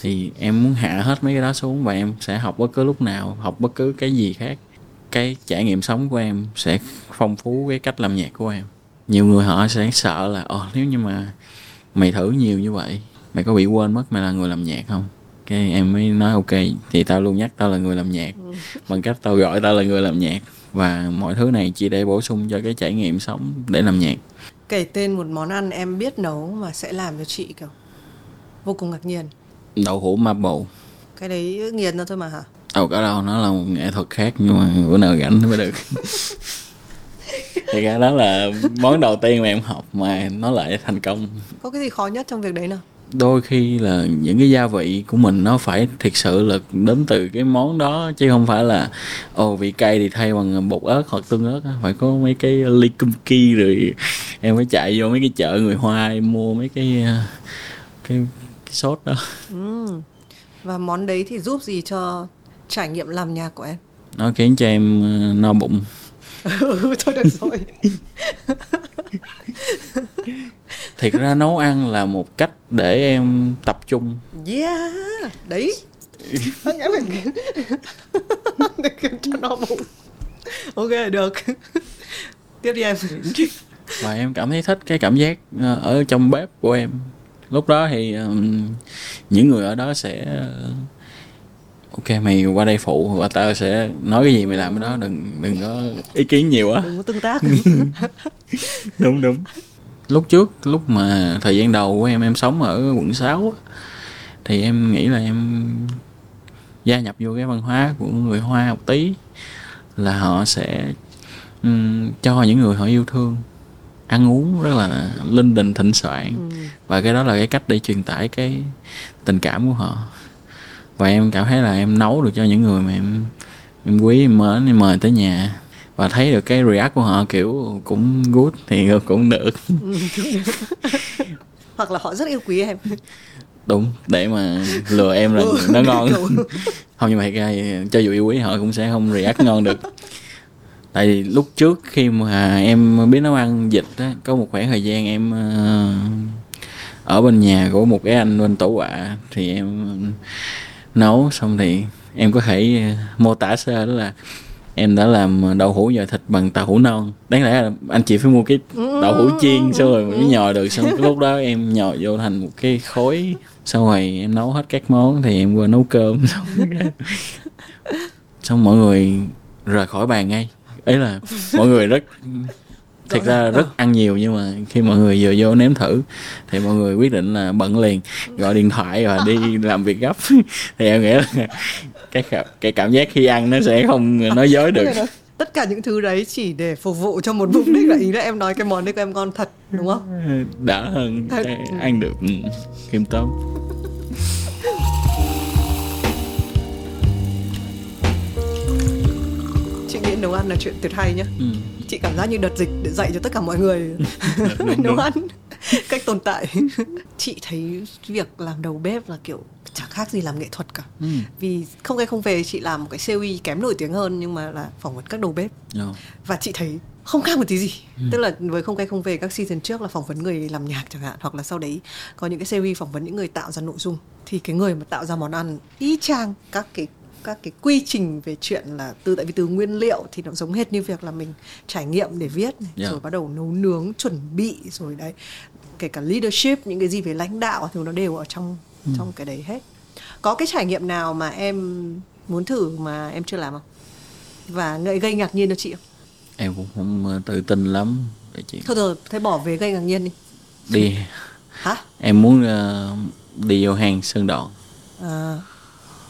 Thì em muốn hạ hết mấy cái đó xuống và em sẽ học bất cứ lúc nào học bất cứ cái gì khác. Cái trải nghiệm sống của em sẽ phong phú cái cách làm nhạc của em. Nhiều người họ sẽ sợ là ồ nếu như mà mày thử nhiều như vậy mày có bị quên mất mày là người làm nhạc không? Cái em mới nói ok thì tao luôn nhắc tao là người làm nhạc (laughs) bằng cách tao gọi tao là người làm nhạc. Và mọi thứ này chỉ để bổ sung cho cái trải nghiệm sống để làm nhạc kể tên một món ăn em biết nấu mà sẽ làm cho chị kiểu vô cùng ngạc nhiên. Đậu hũ maple cái đấy nghiền ra thôi mà hả? Đâu có đâu nó là một nghệ thuật khác nhưng mà bữa nào rảnh mới được. Thì cái đó là món đầu tiên mà em học mà nó lại thành công. Có cái gì khó nhất trong việc đấy nào đôi khi là những cái gia vị của mình nó phải thiệt sự là đến từ cái món đó chứ không phải là ồ vị cay thì thay bằng bột ớt hoặc tương ớt phải có mấy cái ly cum ki rồi em phải chạy vô mấy cái chợ người hoa em mua mấy cái ờ, cái, cái sốt đó. Ừ. và món đấy thì giúp gì cho trải nghiệm làm nhạc của em? Nó khiến cho em ờ, no bụng ừ thôi được rồi. Thiệt ra nấu ăn là một cách để em tập trung. Yeah đấy. (laughs) Ok được. Tiếp đi em. Và em cảm thấy thích cái cảm giác ờ, ở trong bếp của em. Lúc đó thì những người ở đó sẽ ok mày qua đây phụ và tao sẽ nói cái gì mày làm cái đó đừng đừng có ý kiến nhiều á đừng có tương tác. (laughs) Đúng đúng. Lúc trước lúc mà thời gian đầu của em em sống ở quận 6 á, thì em nghĩ là em gia nhập vô cái văn hóa của người hoa một tí là họ sẽ um, cho những người họ yêu thương ăn uống rất là linh đình thịnh soạn. Ừ. và cái đó là cái cách để truyền tải cái tình cảm của họ và em cảm thấy là em nấu được cho những người mà em em quý em mến em mời tới nhà. Và thấy được cái react của họ kiểu cũng good thì (laughs) cũng được. (laughs) Hoặc là họ rất yêu quý em. Đúng để mà lừa em là nó ngon. (laughs) Không nhưng mà thật ra cho dù yêu quý họ cũng sẽ không react ngon được. Tại vì lúc trước khi mà em biết nấu ăn dịch á có một khoảng thời gian em ờ, ở bên nhà của một cái anh bên tổ quạ thì em nấu xong thì em có thể mô tả sơ đó là em đã làm đậu hũ dò thịt bằng tàu hũ non. Đáng lẽ là anh chị phải mua cái đậu hũ chiên xong rồi mới nhồi được. Xong cái lúc đó em nhồi vô thành một cái khối xong rồi em nấu hết các món thì em qua nấu cơm. (laughs) Xong xong mọi người rời khỏi bàn ngay. Ấy là mọi người rất thực ra là rất ăn nhiều nhưng mà khi mọi người vừa vô nếm thử thì mọi người quyết định là bận liền gọi điện thoại và đi làm việc gấp. (laughs) Thì em nghĩ là cái cảm, cái cảm giác khi ăn nó sẽ không nói (laughs) dối được. tất cả những thứ đấy chỉ để phục vụ cho một mục đích là ý là em nói cái món đấy của em ngon thật đúng không? Đỡ hơn Thật. cái ăn được ừ, khiêm nghĩ nấu ăn là chuyện tuyệt hay nhá. Ừ. chị cảm giác như đợt dịch để dạy cho tất cả mọi người. (laughs) Nấu ăn (laughs) cách tồn tại. (laughs) Chị thấy việc làm đầu bếp là kiểu chẳng khác gì làm nghệ thuật cả. Ừ. vì không gây không về chị làm một cái series kém nổi tiếng hơn nhưng mà là phỏng vấn các đầu bếp. Rồi. và chị thấy không khác một tí gì. Tức là với không cây không về các season trước là phỏng vấn người làm nhạc chẳng hạn hoặc là sau đấy có những cái series phỏng vấn những người tạo ra nội dung. Thì cái người mà tạo ra món ăn y chang các cái các cái quy trình về chuyện là từ tại vì từ nguyên liệu thì nó giống hệt như việc là mình trải nghiệm để viết này, Yeah. rồi bắt đầu nấu nướng chuẩn bị rồi đấy. Kể cả leadership những cái gì về lãnh đạo thì nó đều ở trong trong cái đấy hết. Có cái trải nghiệm nào mà em muốn thử mà em chưa làm không? Và gây, gây ngạc nhiên cho chị không? Em cũng không ờ, tự tin lắm để chị. Thôi rồi thế bỏ về gây ngạc nhiên đi. Đi. Hả? Em muốn ờ, đi vô hang sơn đoạn. À,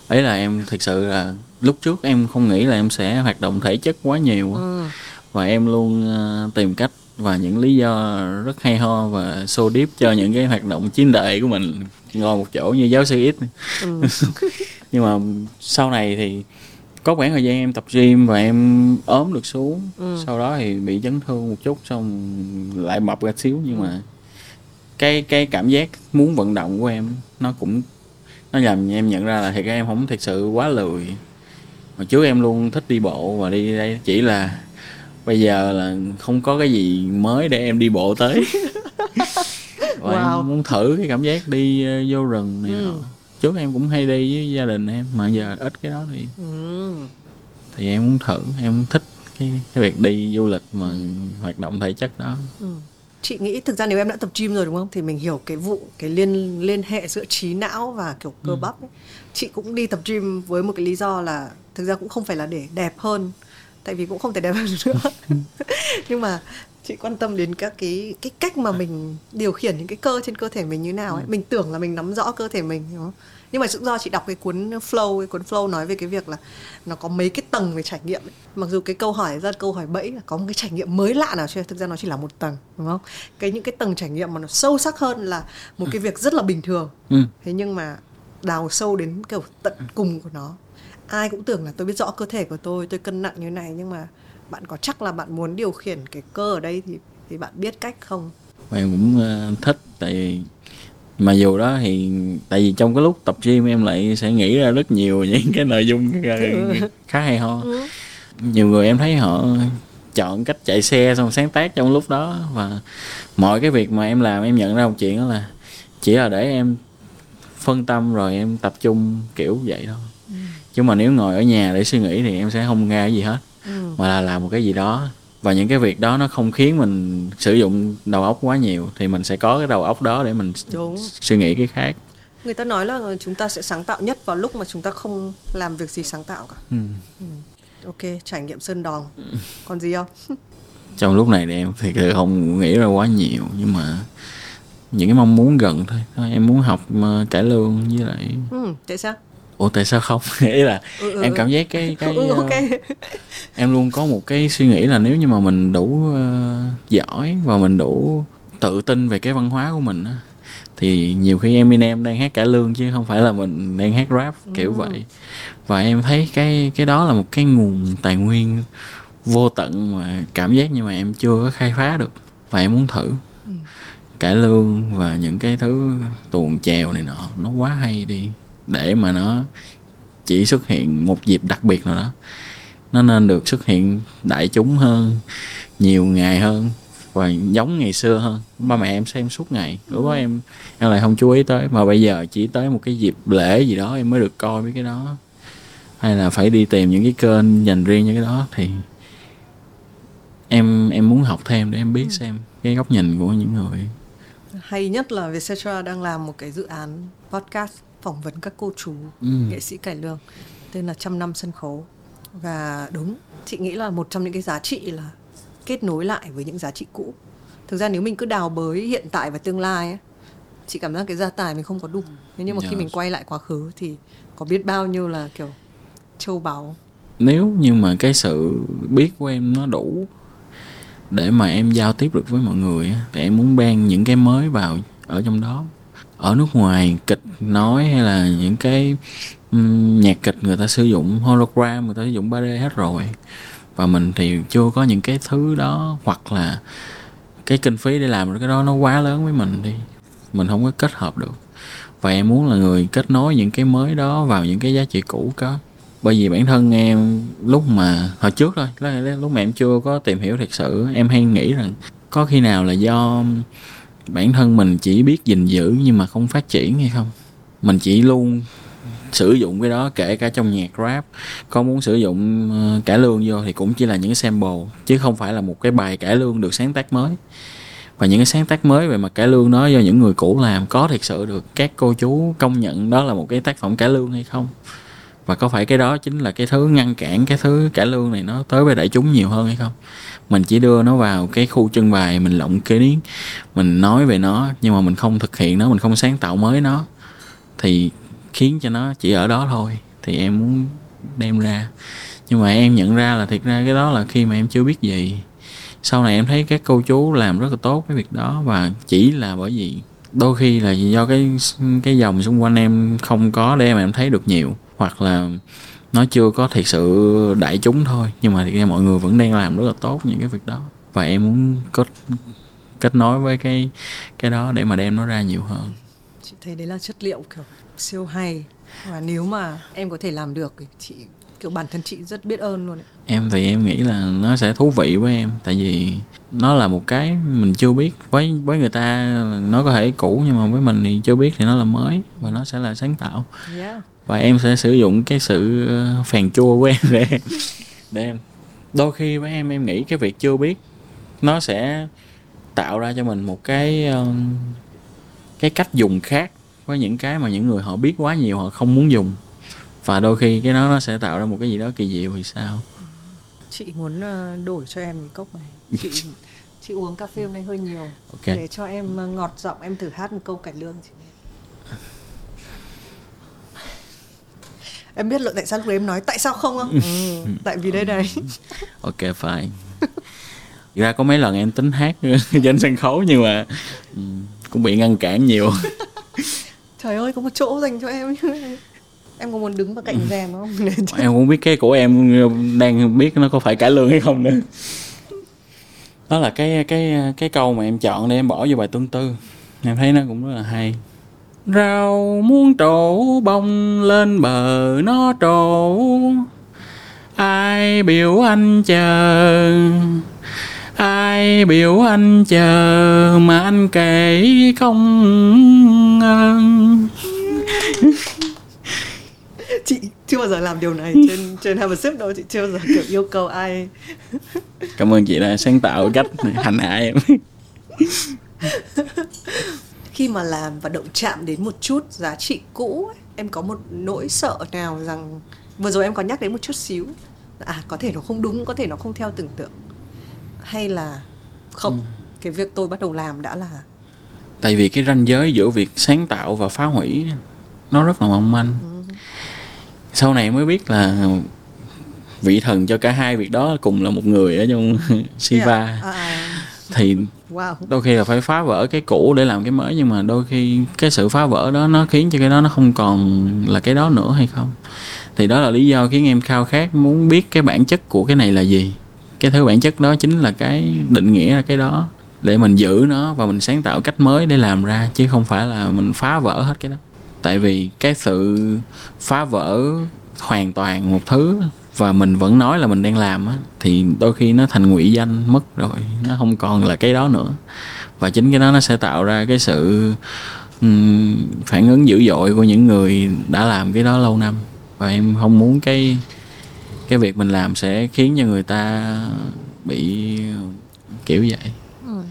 ấy là em thực sự là lúc trước em không nghĩ là em sẽ hoạt động thể chất quá nhiều ừ. và em luôn ờ, tìm cách và những lý do rất hay ho và xô điếp cho những cái hoạt động chiến đệ của mình ngồi một chỗ như giáo sư ít Ừ. (laughs) nhưng mà sau này thì có khoảng thời gian em tập gym và em ốm được xuống Ừ. sau đó thì bị chấn thương một chút xong lại mập ra xíu nhưng mà cái cái cảm giác muốn vận động của em nó cũng nó làm em nhận ra là thiệt em không thực sự quá lười hồi trước em luôn thích đi bộ và đi đây chỉ là bây giờ là không có cái gì mới để em đi bộ tới (laughs) và Wow. em muốn thử cái cảm giác đi ờ, vô rừng này Ừ. trước em cũng hay đi với gia đình em mà giờ ít cái đó thì Ừ. thì em muốn thử em thích cái cái việc đi du lịch mà hoạt động thể chất đó Ừ. chị nghĩ thực ra nếu em đã tập gym rồi đúng không? Thì mình hiểu cái vụ cái liên liên hệ giữa trí não và kiểu cơ bắp ấy. chị cũng đi tập gym với một cái lý do là thực ra cũng không phải là để đẹp hơn tại vì cũng không thể đẹp hơn nữa. (laughs) Nhưng mà chị quan tâm đến các cái cái cách mà mình điều khiển những cái cơ trên cơ thể mình như nào ấy. Mình tưởng là mình nắm rõ cơ thể mình đúng không nhưng mà cũng do chị đọc cái cuốn flow cái cuốn flow nói về cái việc là nó có mấy cái tầng về trải nghiệm ấy. mặc dù cái câu hỏi ra câu hỏi bẫy là có một cái trải nghiệm mới lạ nào chưa? Thực ra nó chỉ là một tầng đúng không? Cái những cái tầng trải nghiệm mà nó sâu sắc hơn là một cái việc rất là bình thường. Ừ. thế nhưng mà đào sâu đến kiểu tận cùng của nó. Ai cũng tưởng là tôi biết rõ cơ thể của tôi tôi cân nặng như này nhưng mà bạn có chắc là bạn muốn điều khiển cái cơ ở đây thì thì bạn biết cách không? Em cũng ờ, thích tại mà dù đó thì tại vì trong cái lúc tập gym em lại sẽ nghĩ ra rất nhiều (laughs) những cái nội dung khá hay ho. Nhiều người em thấy họ chọn cách chạy xe xong sáng tác trong lúc đó và mọi cái việc mà em làm em nhận ra một chuyện đó là chỉ là để em phân tâm rồi em tập trung kiểu vậy thôi. Chứ mà nếu ngồi ở nhà để suy nghĩ thì em sẽ không ra cái gì hết. Ừ. mà là làm một cái gì đó và những cái việc đó nó không khiến mình sử dụng đầu óc quá nhiều thì mình sẽ có cái đầu óc đó để mình Đúng. suy nghĩ cái khác. Người ta nói là chúng ta sẽ sáng tạo nhất vào lúc mà chúng ta không làm việc gì sáng tạo cả. Ừ. ok trải nghiệm sơn đòn. Còn gì không? (laughs) Trong lúc này thì em thì không nghĩ ra quá nhiều nhưng mà những cái mong muốn gần thôi. Em muốn học mà cải lương với lại ừ, tại sao ủa tại sao không? (laughs) Ý là Ừ, ừ, em ừ. cảm giác cái (laughs) cái ừ, ờ, ok. em luôn có một cái suy nghĩ là nếu như mà mình đủ ờ, giỏi và mình đủ tự tin về cái văn hóa của mình á thì nhiều khi Eminem đang hát cải lương chứ không phải là mình đang hát rap kiểu vậy. Và em thấy cái cái đó là một cái nguồn tài nguyên vô tận mà cảm giác như mà em chưa có khai phá được và em muốn thử. Cải lương và những cái thứ tuồng chèo này nọ nó quá hay đi để mà nó chỉ xuất hiện một dịp đặc biệt nào đó. Nó nên được xuất hiện đại chúng hơn nhiều ngày hơn và giống ngày xưa hơn. Ba mẹ em xem suốt ngày. Lúc đó em em lại không chú ý tới. Mà bây giờ chỉ tới một cái dịp lễ gì đó em mới được coi mấy cái đó. Hay là phải đi tìm những cái kênh dành riêng cho cái đó thì em em muốn học thêm để em biết xem cái góc nhìn của những người. Hay nhất là Vietcetera đang làm một cái dự án podcast phỏng vấn các cô chú Ừ. nghệ sĩ cải lương tên là trăm năm sân khấu. Và đúng chị nghĩ là một trong những cái giá trị là kết nối lại với những giá trị cũ. Thực ra nếu mình cứ đào bới hiện tại và tương lai ấy, chị cảm giác cái gia tài mình không có đủ. Thế nhưng mà khi Yes. mình quay lại quá khứ thì có biết bao nhiêu là kiểu châu báu. Nếu như mà cái sự biết của em nó đủ để mà em giao tiếp được với mọi người thì em muốn ban những cái mới vào ở trong đó ở nước ngoài kịch nói hay là những cái nhạc kịch người ta sử dụng, hologram người ta sử dụng 3D hết rồi. Và mình thì chưa có những cái thứ đó, hoặc là cái kinh phí để làm được cái đó nó quá lớn với mình đi. Mình không có kết hợp được. Và em muốn là người kết nối những cái mới đó vào những cái giá trị cũ có. Bởi vì bản thân em lúc mà, hồi trước thôi, lúc- lúc mà em chưa có tìm hiểu thật sự, em hay nghĩ rằng có khi nào là do bản thân mình chỉ biết gìn giữ nhưng mà không phát triển hay không? Mình chỉ luôn sử dụng cái đó kể cả trong nhạc rap. Có muốn sử dụng ờ, cải lương vô thì cũng chỉ là những cái sample, chứ không phải là một cái bài cải lương được sáng tác mới. Và những cái sáng tác mới về mặt cải lương đó do những người cũ làm, có thực sự được các cô chú công nhận đó là một cái tác phẩm cải lương hay không? Và có phải cái đó chính là cái thứ ngăn cản, cái thứ cải lương này nó tới với đại chúng nhiều hơn hay không? Mình chỉ đưa nó vào cái khu trưng bày, mình lộng kiến mình nói về nó, nhưng mà mình không thực hiện nó, mình không sáng tạo mới nó, thì khiến cho nó chỉ ở đó thôi, thì em muốn đem ra. Nhưng mà em nhận ra là thiệt ra cái đó là khi mà em chưa biết gì. Sau này em thấy các cô chú làm rất là tốt cái việc đó, và chỉ là bởi vì đôi khi là do cái cái dòng xung quanh em không có để mà em thấy được nhiều hoặc là nó chưa có thật sự đại chúng thôi. Nhưng mà thực ra mọi người vẫn đang làm rất là tốt những cái việc đó. Và em muốn kết kết nối với cái cái đó để mà đem nó ra nhiều hơn. Chị thấy đấy là chất liệu kiểu siêu hay. Và nếu mà em có thể làm được thì chị, kiểu bản thân chị rất biết ơn luôn ấy em thì em nghĩ là nó sẽ thú vị với em. Tại vì nó là một cái mình chưa biết. Với với người ta nó có thể cũ nhưng mà với mình thì chưa biết thì nó là mới và nó sẽ là sáng tạo. Yeah. và em sẽ sử dụng cái sự ờ, phèn chua của em để để em. Đôi khi với em em nghĩ cái việc chưa biết nó sẽ tạo ra cho mình một cái ờ, cái cách dùng khác với những cái mà những người họ biết quá nhiều họ không muốn dùng. Và đôi khi cái đó nó sẽ tạo ra một cái gì đó kỳ diệu thì sao chị muốn ờ, đổi cho em một cốc này. (laughs) Chị chị uống cà phê hôm nay hơi nhiều. Ok. Để cho em ờ, ngọt giọng em thử hát một câu cải lương chị. Em biết là tại sao lúc đấy em nói tại sao không? không? (laughs) Ừ, tại vì đây này. (laughs) Ok fine Thực ra có mấy lần em tính hát trên sân khấu nhưng mà ừ, cũng bị ngăn cản nhiều. Trời ơi có một chỗ dành cho em em có muốn đứng vào cạnh rèm không? (laughs) Em không biết cái của em đang biết nó có phải cải lương hay không nữa. Đó là cái cái cái câu mà em chọn để em bỏ vô bài tương tư. Em thấy nó cũng rất là hay. Rau muốn trổ bông lên bờ nó trổ. Ai biểu anh chờ? Ai biểu anh chờ mà anh kể không (laughs) chị chưa bao giờ làm điều này (laughs) trên trên Have a Sip đâu chị chưa bao giờ kiểu yêu cầu ai. (laughs) Cảm ơn chị đã sáng tạo cách hành hạ em. (laughs) Khi mà làm và động chạm đến một chút giá trị cũ ấy, em có một nỗi sợ nào rằng vừa rồi em có nhắc đến một chút xíu à có thể nó không đúng có thể nó không theo tưởng tượng hay là không? Cái việc tôi bắt đầu làm đã là tại vì cái ranh giới giữa việc sáng tạo và phá hủy nó rất là mong manh sau này mới biết là vị thần cho cả hai việc đó cùng là một người ở trong (laughs) Shiva. Yeah. À, à, thì wow. đôi khi là phải phá vỡ cái cũ để làm cái mới nhưng mà đôi khi cái sự phá vỡ đó nó khiến cho cái đó nó không còn là cái đó nữa hay không? Thì đó là lý do khiến em khao khát muốn biết cái bản chất của cái này là gì. Cái thứ bản chất đó chính là cái định nghĩa là cái đó để mình giữ nó và mình sáng tạo cách mới để làm ra chứ không phải là mình phá vỡ hết cái đó tại vì cái sự phá vỡ hoàn toàn một thứ và mình vẫn nói là mình đang làm á thì đôi khi nó thành ngụy danh mất rồi nó không còn là cái đó nữa. Và chính cái đó nó sẽ tạo ra cái sự um, phản ứng dữ dội của những người đã làm cái đó lâu năm. Và em không muốn cái cái việc mình làm sẽ khiến cho người ta bị kiểu vậy. Ừ.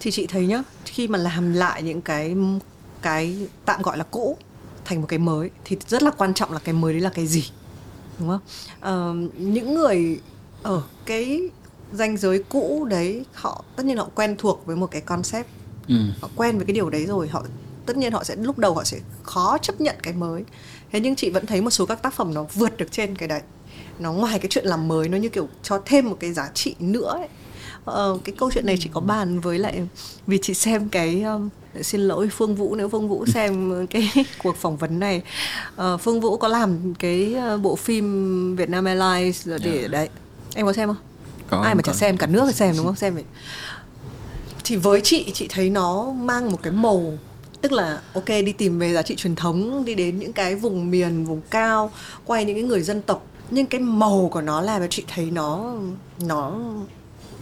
Thì chị thấy nhá khi mà làm lại những cái cái tạm gọi là cũ thành một cái mới thì rất là quan trọng là cái mới đấy là cái gì đúng không Ờ, những người ở cái ranh giới cũ đấy họ tất nhiên họ quen thuộc với một cái concept ừ. họ quen với cái điều đấy rồi họ tất nhiên họ sẽ lúc đầu họ sẽ khó chấp nhận cái mới thế nhưng chị vẫn thấy một số các tác phẩm nó vượt được trên cái đấy nó ngoài cái chuyện làm mới nó như kiểu cho thêm một cái giá trị nữa ấy. Ờ, cái câu chuyện này chỉ có bàn với lại vì chị xem cái um, xin lỗi Phương Vũ nếu Phương Vũ (laughs) xem cái cuộc phỏng vấn này. Ờ, Phương Vũ có làm cái uh, bộ phim Vietnam Airlines rồi để đấy. Em có xem không? Có, ai mà có. chả xem cả nước xem đúng không? xem vậy. Thì với chị chị thấy nó mang một cái màu tức là ok đi tìm về giá trị truyền thống đi đến những cái vùng miền vùng cao quay những cái người dân tộc. Nhưng cái màu của nó làm cho chị thấy nó nó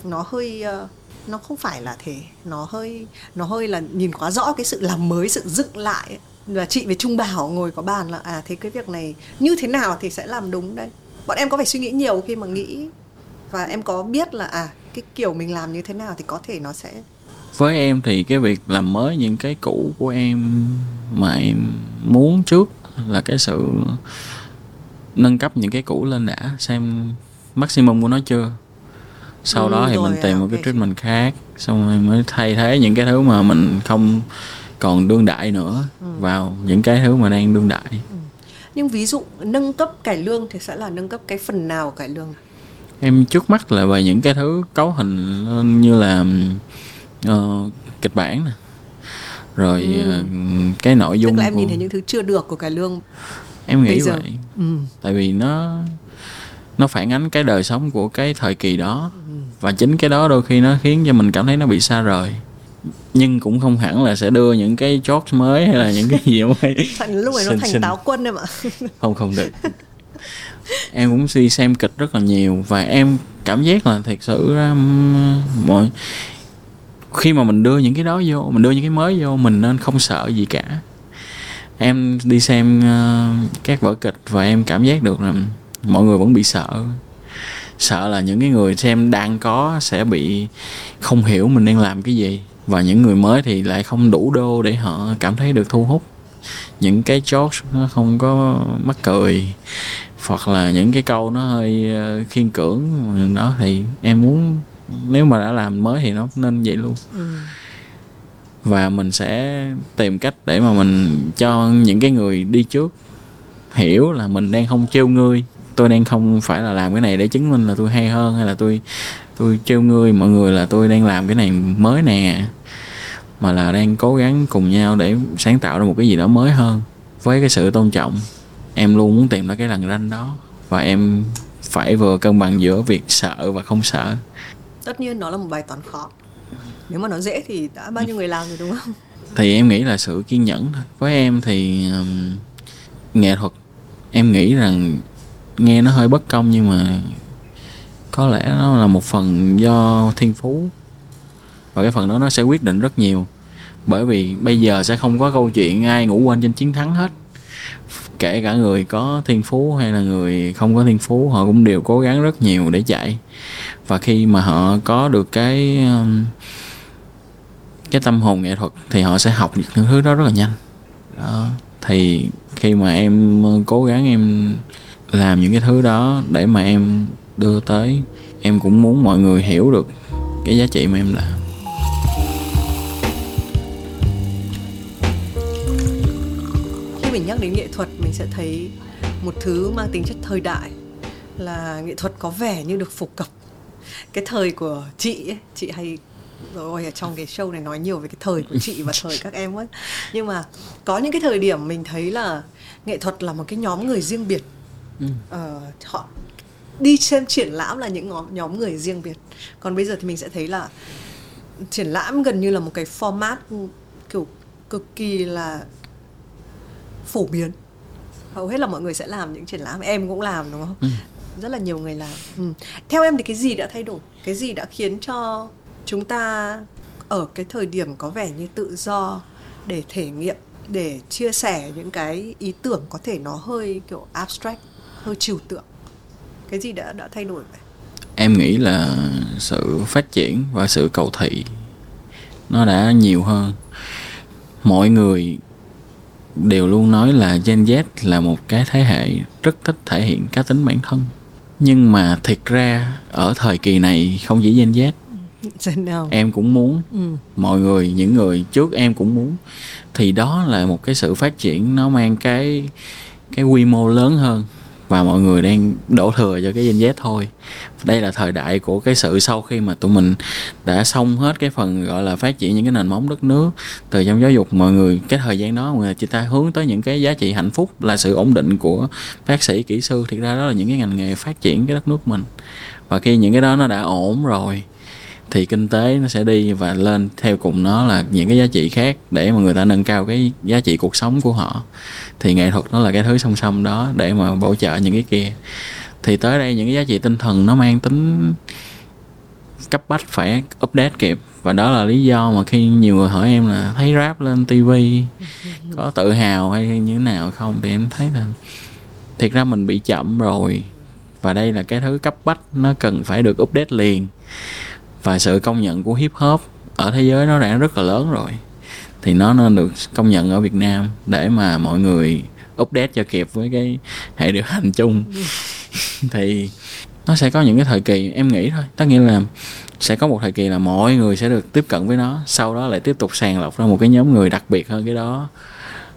nó hơi ờ, nó không phải là thế nó hơi nó hơi là nhìn quá rõ cái sự làm mới, sự dựng lại ấy. và chị với Trung Bảo ngồi có bàn là à thế cái việc này như thế nào thì sẽ làm đúng đây bọn em có phải suy nghĩ nhiều khi mà nghĩ? Và em có biết là à cái kiểu mình làm như thế nào thì có thể nó sẽ với em thì cái việc làm mới những cái cũ của em mà em muốn trước là cái sự nâng cấp những cái cũ lên đã, xem maximum của nó chưa? Sau Ừ, đó thì mình tìm à, một ok cái treatment khác xong rồi mới thay thế những cái thứ mà mình không còn đương đại nữa Ừ. vào những cái thứ mà đang đương đại nhưng ví dụ nâng cấp cải lương thì sẽ là nâng cấp cái phần nào cải lương em trước mắt là về những cái thứ cấu hình như là ờ, kịch bản nè rồi Ừ. ờ, cái nội dung tức là em của- nhìn thấy những thứ chưa được của cải lương em nghĩ vậy ừ. tại vì nó nó phản ánh cái đời sống của cái thời kỳ đó. Và chính cái đó đôi khi nó khiến cho mình cảm thấy nó bị xa rời. Nhưng cũng không hẳn là sẽ đưa những cái chốt mới hay là những cái gì mới. (laughs) Thành lúc này nó thành táo quân em ạ. (laughs) Không không được. Em cũng đi xem kịch rất là nhiều và em cảm giác là thật sự mọi khi mà mình đưa những cái đó vô mình đưa những cái mới vô mình nên không sợ gì cả. Em đi xem ờ, các vở kịch và em cảm giác được là mọi người vẫn bị sợ. Sợ là những cái người xem đang có sẽ bị không hiểu mình đang làm cái gì và những người mới thì lại không đủ đô để họ cảm thấy được thu hút. Những cái chốt nó không có mắc cười hoặc là những cái câu nó hơi ờ, khiên cưỡng đó thì em muốn nếu mà đã làm mới thì nó nên vậy luôn. Ừ. và mình sẽ tìm cách để mà mình cho những cái người đi trước hiểu là mình đang không trêu ngươi tôi đang không phải là làm cái này để chứng minh là tôi hay hơn hay là tôi tôi trêu ngươi. Mọi người là tôi đang làm cái này mới nè mà là đang cố gắng cùng nhau để sáng tạo ra một cái gì đó mới hơn với cái sự tôn trọng. Em luôn muốn tìm ra cái lằn ranh đó và em phải vừa cân bằng giữa việc sợ và không sợ. Tất nhiên nó là một bài toán khó. Nếu mà nó dễ thì đã bao nhiêu người làm rồi đúng không? Thì em nghĩ là sự kiên nhẫn thôi. Với em thì um, nghệ thuật em nghĩ rằng nghe nó hơi bất công nhưng mà có lẽ nó là một phần do thiên phú. Và cái phần đó nó sẽ quyết định rất nhiều. Bởi vì bây giờ sẽ không có câu chuyện ai ngủ quên trên chiến thắng hết. Kể cả người có thiên phú hay là người không có thiên phú, họ cũng đều cố gắng rất nhiều để chạy. Và khi mà họ có được cái um, cái tâm hồn nghệ thuật thì họ sẽ học được những thứ đó rất là nhanh. Đó, thì khi mà em cố gắng em làm những cái thứ đó để mà em đưa tới. Em cũng muốn mọi người hiểu được cái giá trị mà em làm. Khi mình nhắc đến nghệ thuật mình sẽ thấy một thứ mang tính chất thời đại là nghệ thuật có vẻ như được phổ cập. Cái thời của chị ấy, chị hay rồi ở trong cái show này nói nhiều về cái thời của chị và thời các em ấy. Nhưng mà có những cái thời điểm mình thấy là nghệ thuật là một cái nhóm người riêng biệt ừ. ờ, họ đi xem triển lãm là những nhóm, nhóm người riêng biệt còn bây giờ thì mình sẽ thấy là triển lãm gần như là một cái format kiểu cực kỳ là phổ biến hầu hết là mọi người sẽ làm những triển lãm em cũng làm đúng không ừ. rất là nhiều người làm ừ. theo em thì cái gì đã thay đổi cái gì đã khiến cho chúng ta ở cái thời điểm có vẻ như tự do để thể nghiệm để chia sẻ những cái ý tưởng có thể nó hơi kiểu abstract hơi trừu tượng. Cái gì đã đã thay đổi vậy? Em nghĩ là sự phát triển và sự cầu thị nó đã nhiều hơn. Mọi người đều luôn nói là Gen Z là một cái thế hệ rất thích thể hiện cá tính bản thân. Nhưng mà thiệt ra ở thời kỳ này không chỉ Gen Z. Em cũng muốn. Ừ. mọi người những người trước em cũng muốn. Thì đó là một cái sự phát triển nó mang cái cái quy mô lớn hơn và mọi người đang đổ thừa cho cái Gen Z thôi. Đây là thời đại của cái sự sau khi mà tụi mình đã xong hết cái phần gọi là phát triển những cái nền móng đất nước. Từ trong giáo dục, mọi người, cái thời gian đó, mọi người chỉ ta hướng tới những cái giá trị hạnh phúc, là sự ổn định của bác sĩ, kỹ sư. Thực ra đó là những cái ngành nghề phát triển cái đất nước mình. Và khi những cái đó nó đã ổn rồi thì kinh tế nó sẽ đi và lên theo cùng nó là những cái giá trị khác để mà người ta nâng cao cái giá trị cuộc sống của họ. Thì nghệ thuật nó là cái thứ song song đó để mà bổ trợ những cái kia. Thì tới đây những cái giá trị tinh thần nó mang tính cấp bách phải update kịp. Và đó là lý do mà khi nhiều người hỏi em là thấy rap lên tivi có tự hào hay như thế nào không? Thì em thấy là thiệt ra mình bị chậm rồi. Và đây là cái thứ cấp bách nó cần phải được update liền và sự công nhận của hip hop ở thế giới nó đã rất là lớn rồi. Thì nó nên được công nhận ở Việt Nam để mà mọi người update cho kịp với cái hệ điều hành chung. (laughs) Thì nó sẽ có những cái thời kỳ, em nghĩ thôi. Tất nhiên là sẽ có một thời kỳ là mọi người sẽ được tiếp cận với nó, sau đó lại tiếp tục sàng lọc ra một cái nhóm người đặc biệt hơn cái đó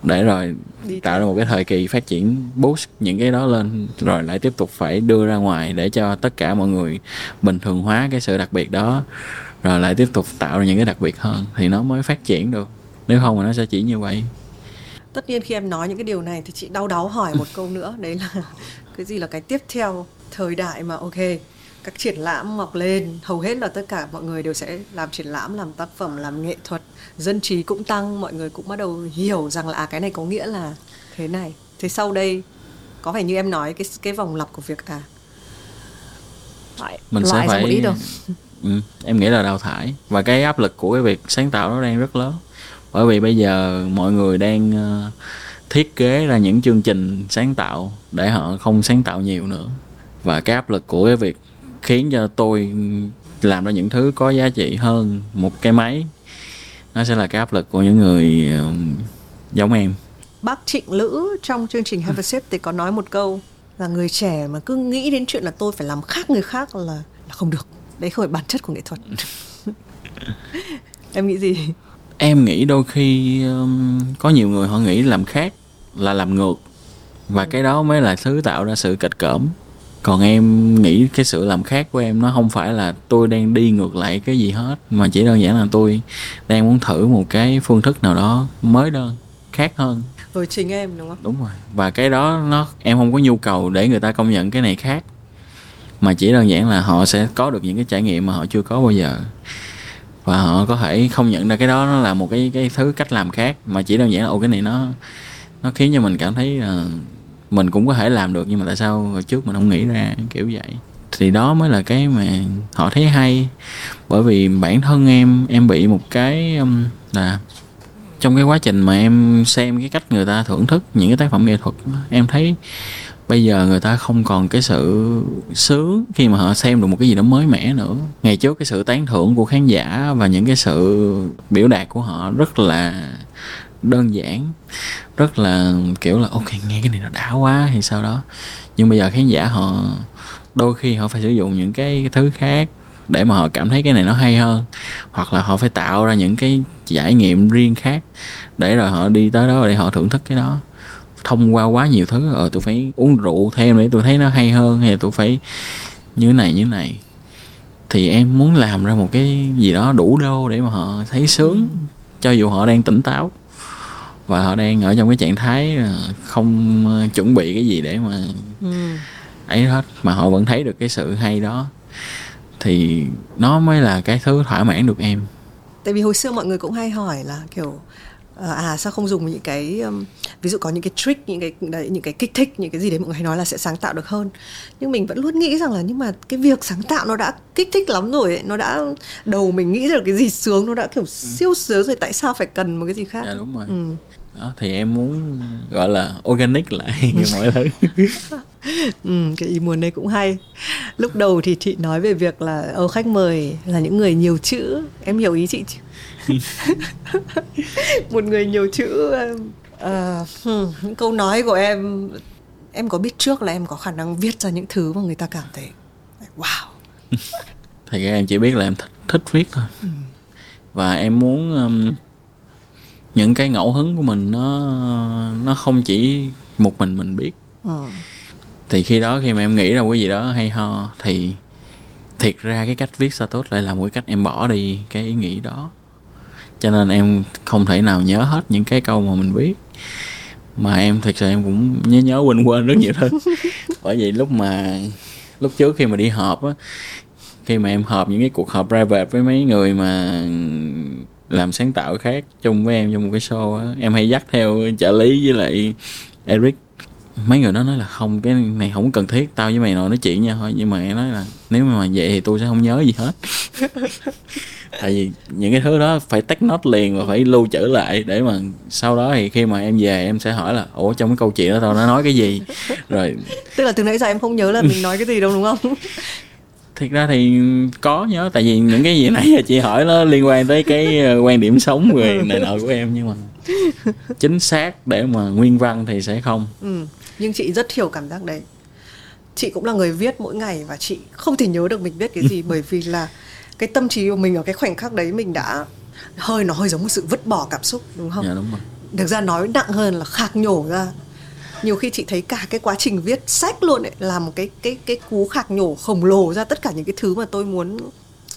để rồi tạo ra một cái thời kỳ phát triển boost những cái đó lên rồi lại tiếp tục phải đưa ra ngoài để cho tất cả mọi người bình thường hóa cái sự đặc biệt đó rồi lại tiếp tục tạo ra những cái đặc biệt hơn thì nó mới phát triển được. Nếu không thì nó sẽ chỉ như vậy. Tất nhiên khi em nói những cái điều này thì chị đau đáu hỏi một (laughs) câu nữa đấy là (laughs) cái gì là cái tiếp theo thời đại mà ok các triển lãm mọc lên. Hầu hết là tất cả mọi người đều sẽ làm triển lãm làm tác phẩm làm nghệ thuật. Dân trí cũng tăng mọi người cũng bắt đầu hiểu rằng là à, cái này có nghĩa là thế này. Thế sau đây có phải như em nói cái cái vòng lặp của việc à Lại, mình sẽ phải một ít đâu. (laughs) Ừ, em nghĩ là đào thải. Và cái áp lực của cái việc sáng tạo nó đang rất lớn. Bởi vì bây giờ mọi người đang uh, thiết kế ra những chương trình sáng tạo để họ không sáng tạo nhiều nữa. Và cái áp lực của cái việc khiến cho tôi làm ra những thứ có giá trị hơn một cái máy. Nó sẽ là cái áp lực của những người uh, giống em. Bác Trịnh Lữ trong chương trình Have a Sip thì có nói một câu là người trẻ mà cứ nghĩ đến chuyện là tôi phải làm khác người khác là là không được. Đấy không phải bản chất của nghệ thuật. (laughs) Em nghĩ gì? Em nghĩ đôi khi um, có nhiều người họ nghĩ làm khác là làm ngược và cái đó mới là thứ tạo ra sự kịch cỡm còn em nghĩ cái sự làm khác của em nó không phải là tôi đang đi ngược lại cái gì hết mà chỉ đơn giản là tôi đang muốn thử một cái phương thức nào đó mới đơn khác hơn. Với chính em đúng không? Đúng rồi. Và cái đó nó em không có nhu cầu để người ta công nhận cái này khác mà chỉ đơn giản là họ sẽ có được những cái trải nghiệm mà họ chưa có bao giờ. Và họ có thể không nhận ra cái đó nó là một cái cái thứ cách làm khác mà chỉ đơn giản là ô cái này nó nó khiến cho mình cảm thấy uh, mình cũng có thể làm được, nhưng mà tại sao hồi trước mình không nghĩ ra, kiểu vậy. Thì đó mới là cái mà họ thấy hay. Bởi vì bản thân em em bị một cái um, là trong cái quá trình mà em xem cái cách người ta thưởng thức những cái tác phẩm nghệ thuật em thấy bây giờ người ta không còn cái sự sướng khi mà họ xem được một cái gì đó mới mẻ nữa. Ngày trước cái sự tán thưởng của khán giả và những cái sự biểu đạt của họ rất là đơn giản, rất là, kiểu là, ok, nghe cái này nó đã quá hay sao đó. Nhưng bây giờ khán giả họ, đôi khi họ phải sử dụng những cái thứ khác để mà họ cảm thấy cái này nó hay hơn. Hoặc là họ phải tạo ra những cái trải nghiệm riêng khác để rồi họ đi tới đó để họ thưởng thức cái đó. Thông qua quá nhiều thứ ờ tôi phải uống rượu thêm để tôi thấy nó hay hơn hay là tôi phải như này như này. Thì em muốn làm ra một cái gì đó đủ đô để mà họ thấy sướng, cho dù họ đang tỉnh táo và họ đang ở trong cái trạng thái ờ, không ờ, chuẩn bị cái gì để mà ừ. ấy hết. Mà họ vẫn thấy được cái sự hay đó. Thì nó mới là cái thứ thỏa mãn được em. Tại vì hồi xưa mọi người cũng hay hỏi là kiểu ờ, à sao không dùng những cái um, ví dụ có những cái trick những cái đấy, những cái kích thích những cái gì đấy mọi người hay nói là sẽ sáng tạo được hơn. Nhưng mình vẫn luôn nghĩ rằng là nhưng mà cái việc sáng tạo nó đã kích thích lắm rồi ấy. nó đã đầu mình nghĩ ra được cái gì sướng nó đã kiểu siêu sướng rồi tại sao phải cần một cái gì khác? Dạ đúng rồi. Ừ. đó thì em muốn gọi là organic lại (laughs) mọi thứ. Ừ, cái ý muốn đấy cũng hay. Lúc đầu thì chị nói về việc là ô khách mời là những người nhiều chữ. Em hiểu ý chị chứ? (laughs) Một người nhiều chữ uh, những câu nói của em em có biết trước là em có khả năng viết ra những thứ mà người ta cảm thấy wow. (laughs) Thì em chỉ biết là em thích thích viết thôi. Ừ. và em muốn um, những cái ngẫu hứng của mình nó nó không chỉ một mình mình biết. Ừ. thì khi đó khi mà em nghĩ ra cái gì đó hay ho thì thiệt ra cái cách viết status lại là một cái cách em bỏ đi cái ý nghĩ đó. Cho nên em không thể nào nhớ hết những cái câu mà mình viết. Mà em thực sự em cũng nhớ nhớ quên quên rất nhiều thứ (laughs) bởi vậy lúc mà lúc trước khi mà đi họp á khi mà em họp những cái cuộc họp private với mấy người mà làm sáng tạo khác chung với em trong một cái show á. Em hay dắt theo trợ lý với lại Eric. Mấy người đó nói là không cái này không cần thiết tao với mày ngồi nói chuyện nha thôi. Nhưng mà em nói là nếu mà vậy thì tôi sẽ không nhớ gì hết. (laughs) Tại vì những cái thứ đó phải take note liền và phải lưu trữ lại để mà sau đó thì khi mà em về em sẽ hỏi là ủa trong cái câu chuyện đó tao đã nói cái gì? (laughs) Rồi tức là từ nãy giờ em không nhớ là mình nói cái gì đâu đúng không (laughs) thiệt ra thì có nhớ tại vì những cái gì nãy giờ chị hỏi nó liên quan tới cái ờ, quan điểm sống về này nọ của em nhưng mà (laughs) chính xác để mà nguyên văn thì sẽ không. Ừ. nhưng chị rất hiểu cảm giác đấy. Chị cũng là người viết mỗi ngày và chị không thể nhớ được mình viết cái gì (laughs) bởi vì là cái tâm trí của mình ở cái khoảnh khắc đấy mình đã hơi nó hơi giống một sự vứt bỏ cảm xúc đúng không? Dạ đúng rồi. Thực ra nói nặng hơn là khạc nhổ ra nhiều khi chị thấy cả cái quá trình viết sách luôn ấy là một cái cái cái cú khạc nhổ khổng lồ ra tất cả những cái thứ mà tôi muốn.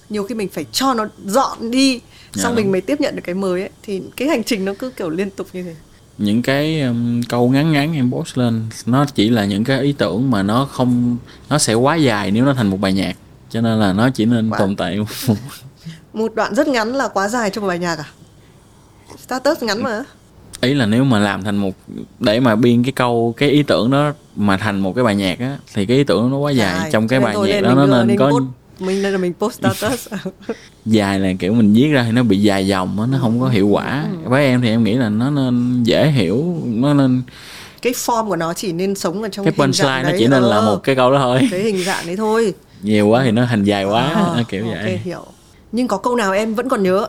Nhiều khi mình phải cho nó dọn đi Dạ xong đúng. mình mới tiếp nhận được cái mới ấy. Thì cái hành trình nó cứ kiểu liên tục như thế. Những cái um, câu ngắn ngắn em post lên nó chỉ là những cái ý tưởng mà nó không nó sẽ quá dài nếu nó thành một bài nhạc. Cho nên là nó chỉ nên Wow. tồn tại một đoạn rất ngắn là quá dài cho một bài nhạc à? Status ngắn mà ý là nếu mà làm thành một để mà biên cái câu cái ý tưởng đó mà thành một cái bài nhạc á thì cái ý tưởng nó quá dài. Dài. trong cái bài nhạc đó nó nên có post- mình nên là mình post (laughs) status. Dài là kiểu mình viết ra thì nó bị dài dòng á nó không có hiệu quả. Ừ. với em thì em nghĩ là nó nên dễ hiểu nó nên cái form của nó chỉ nên sống ở trong cái hình dạng nó đấy. chỉ nên là Ờ, một cái câu đó thôi. Cái hình dạng đấy thôi. Nhiều quá thì nó thành dài quá À, kiểu ok, vậy. hiểu. Nhưng có câu nào em vẫn còn nhớ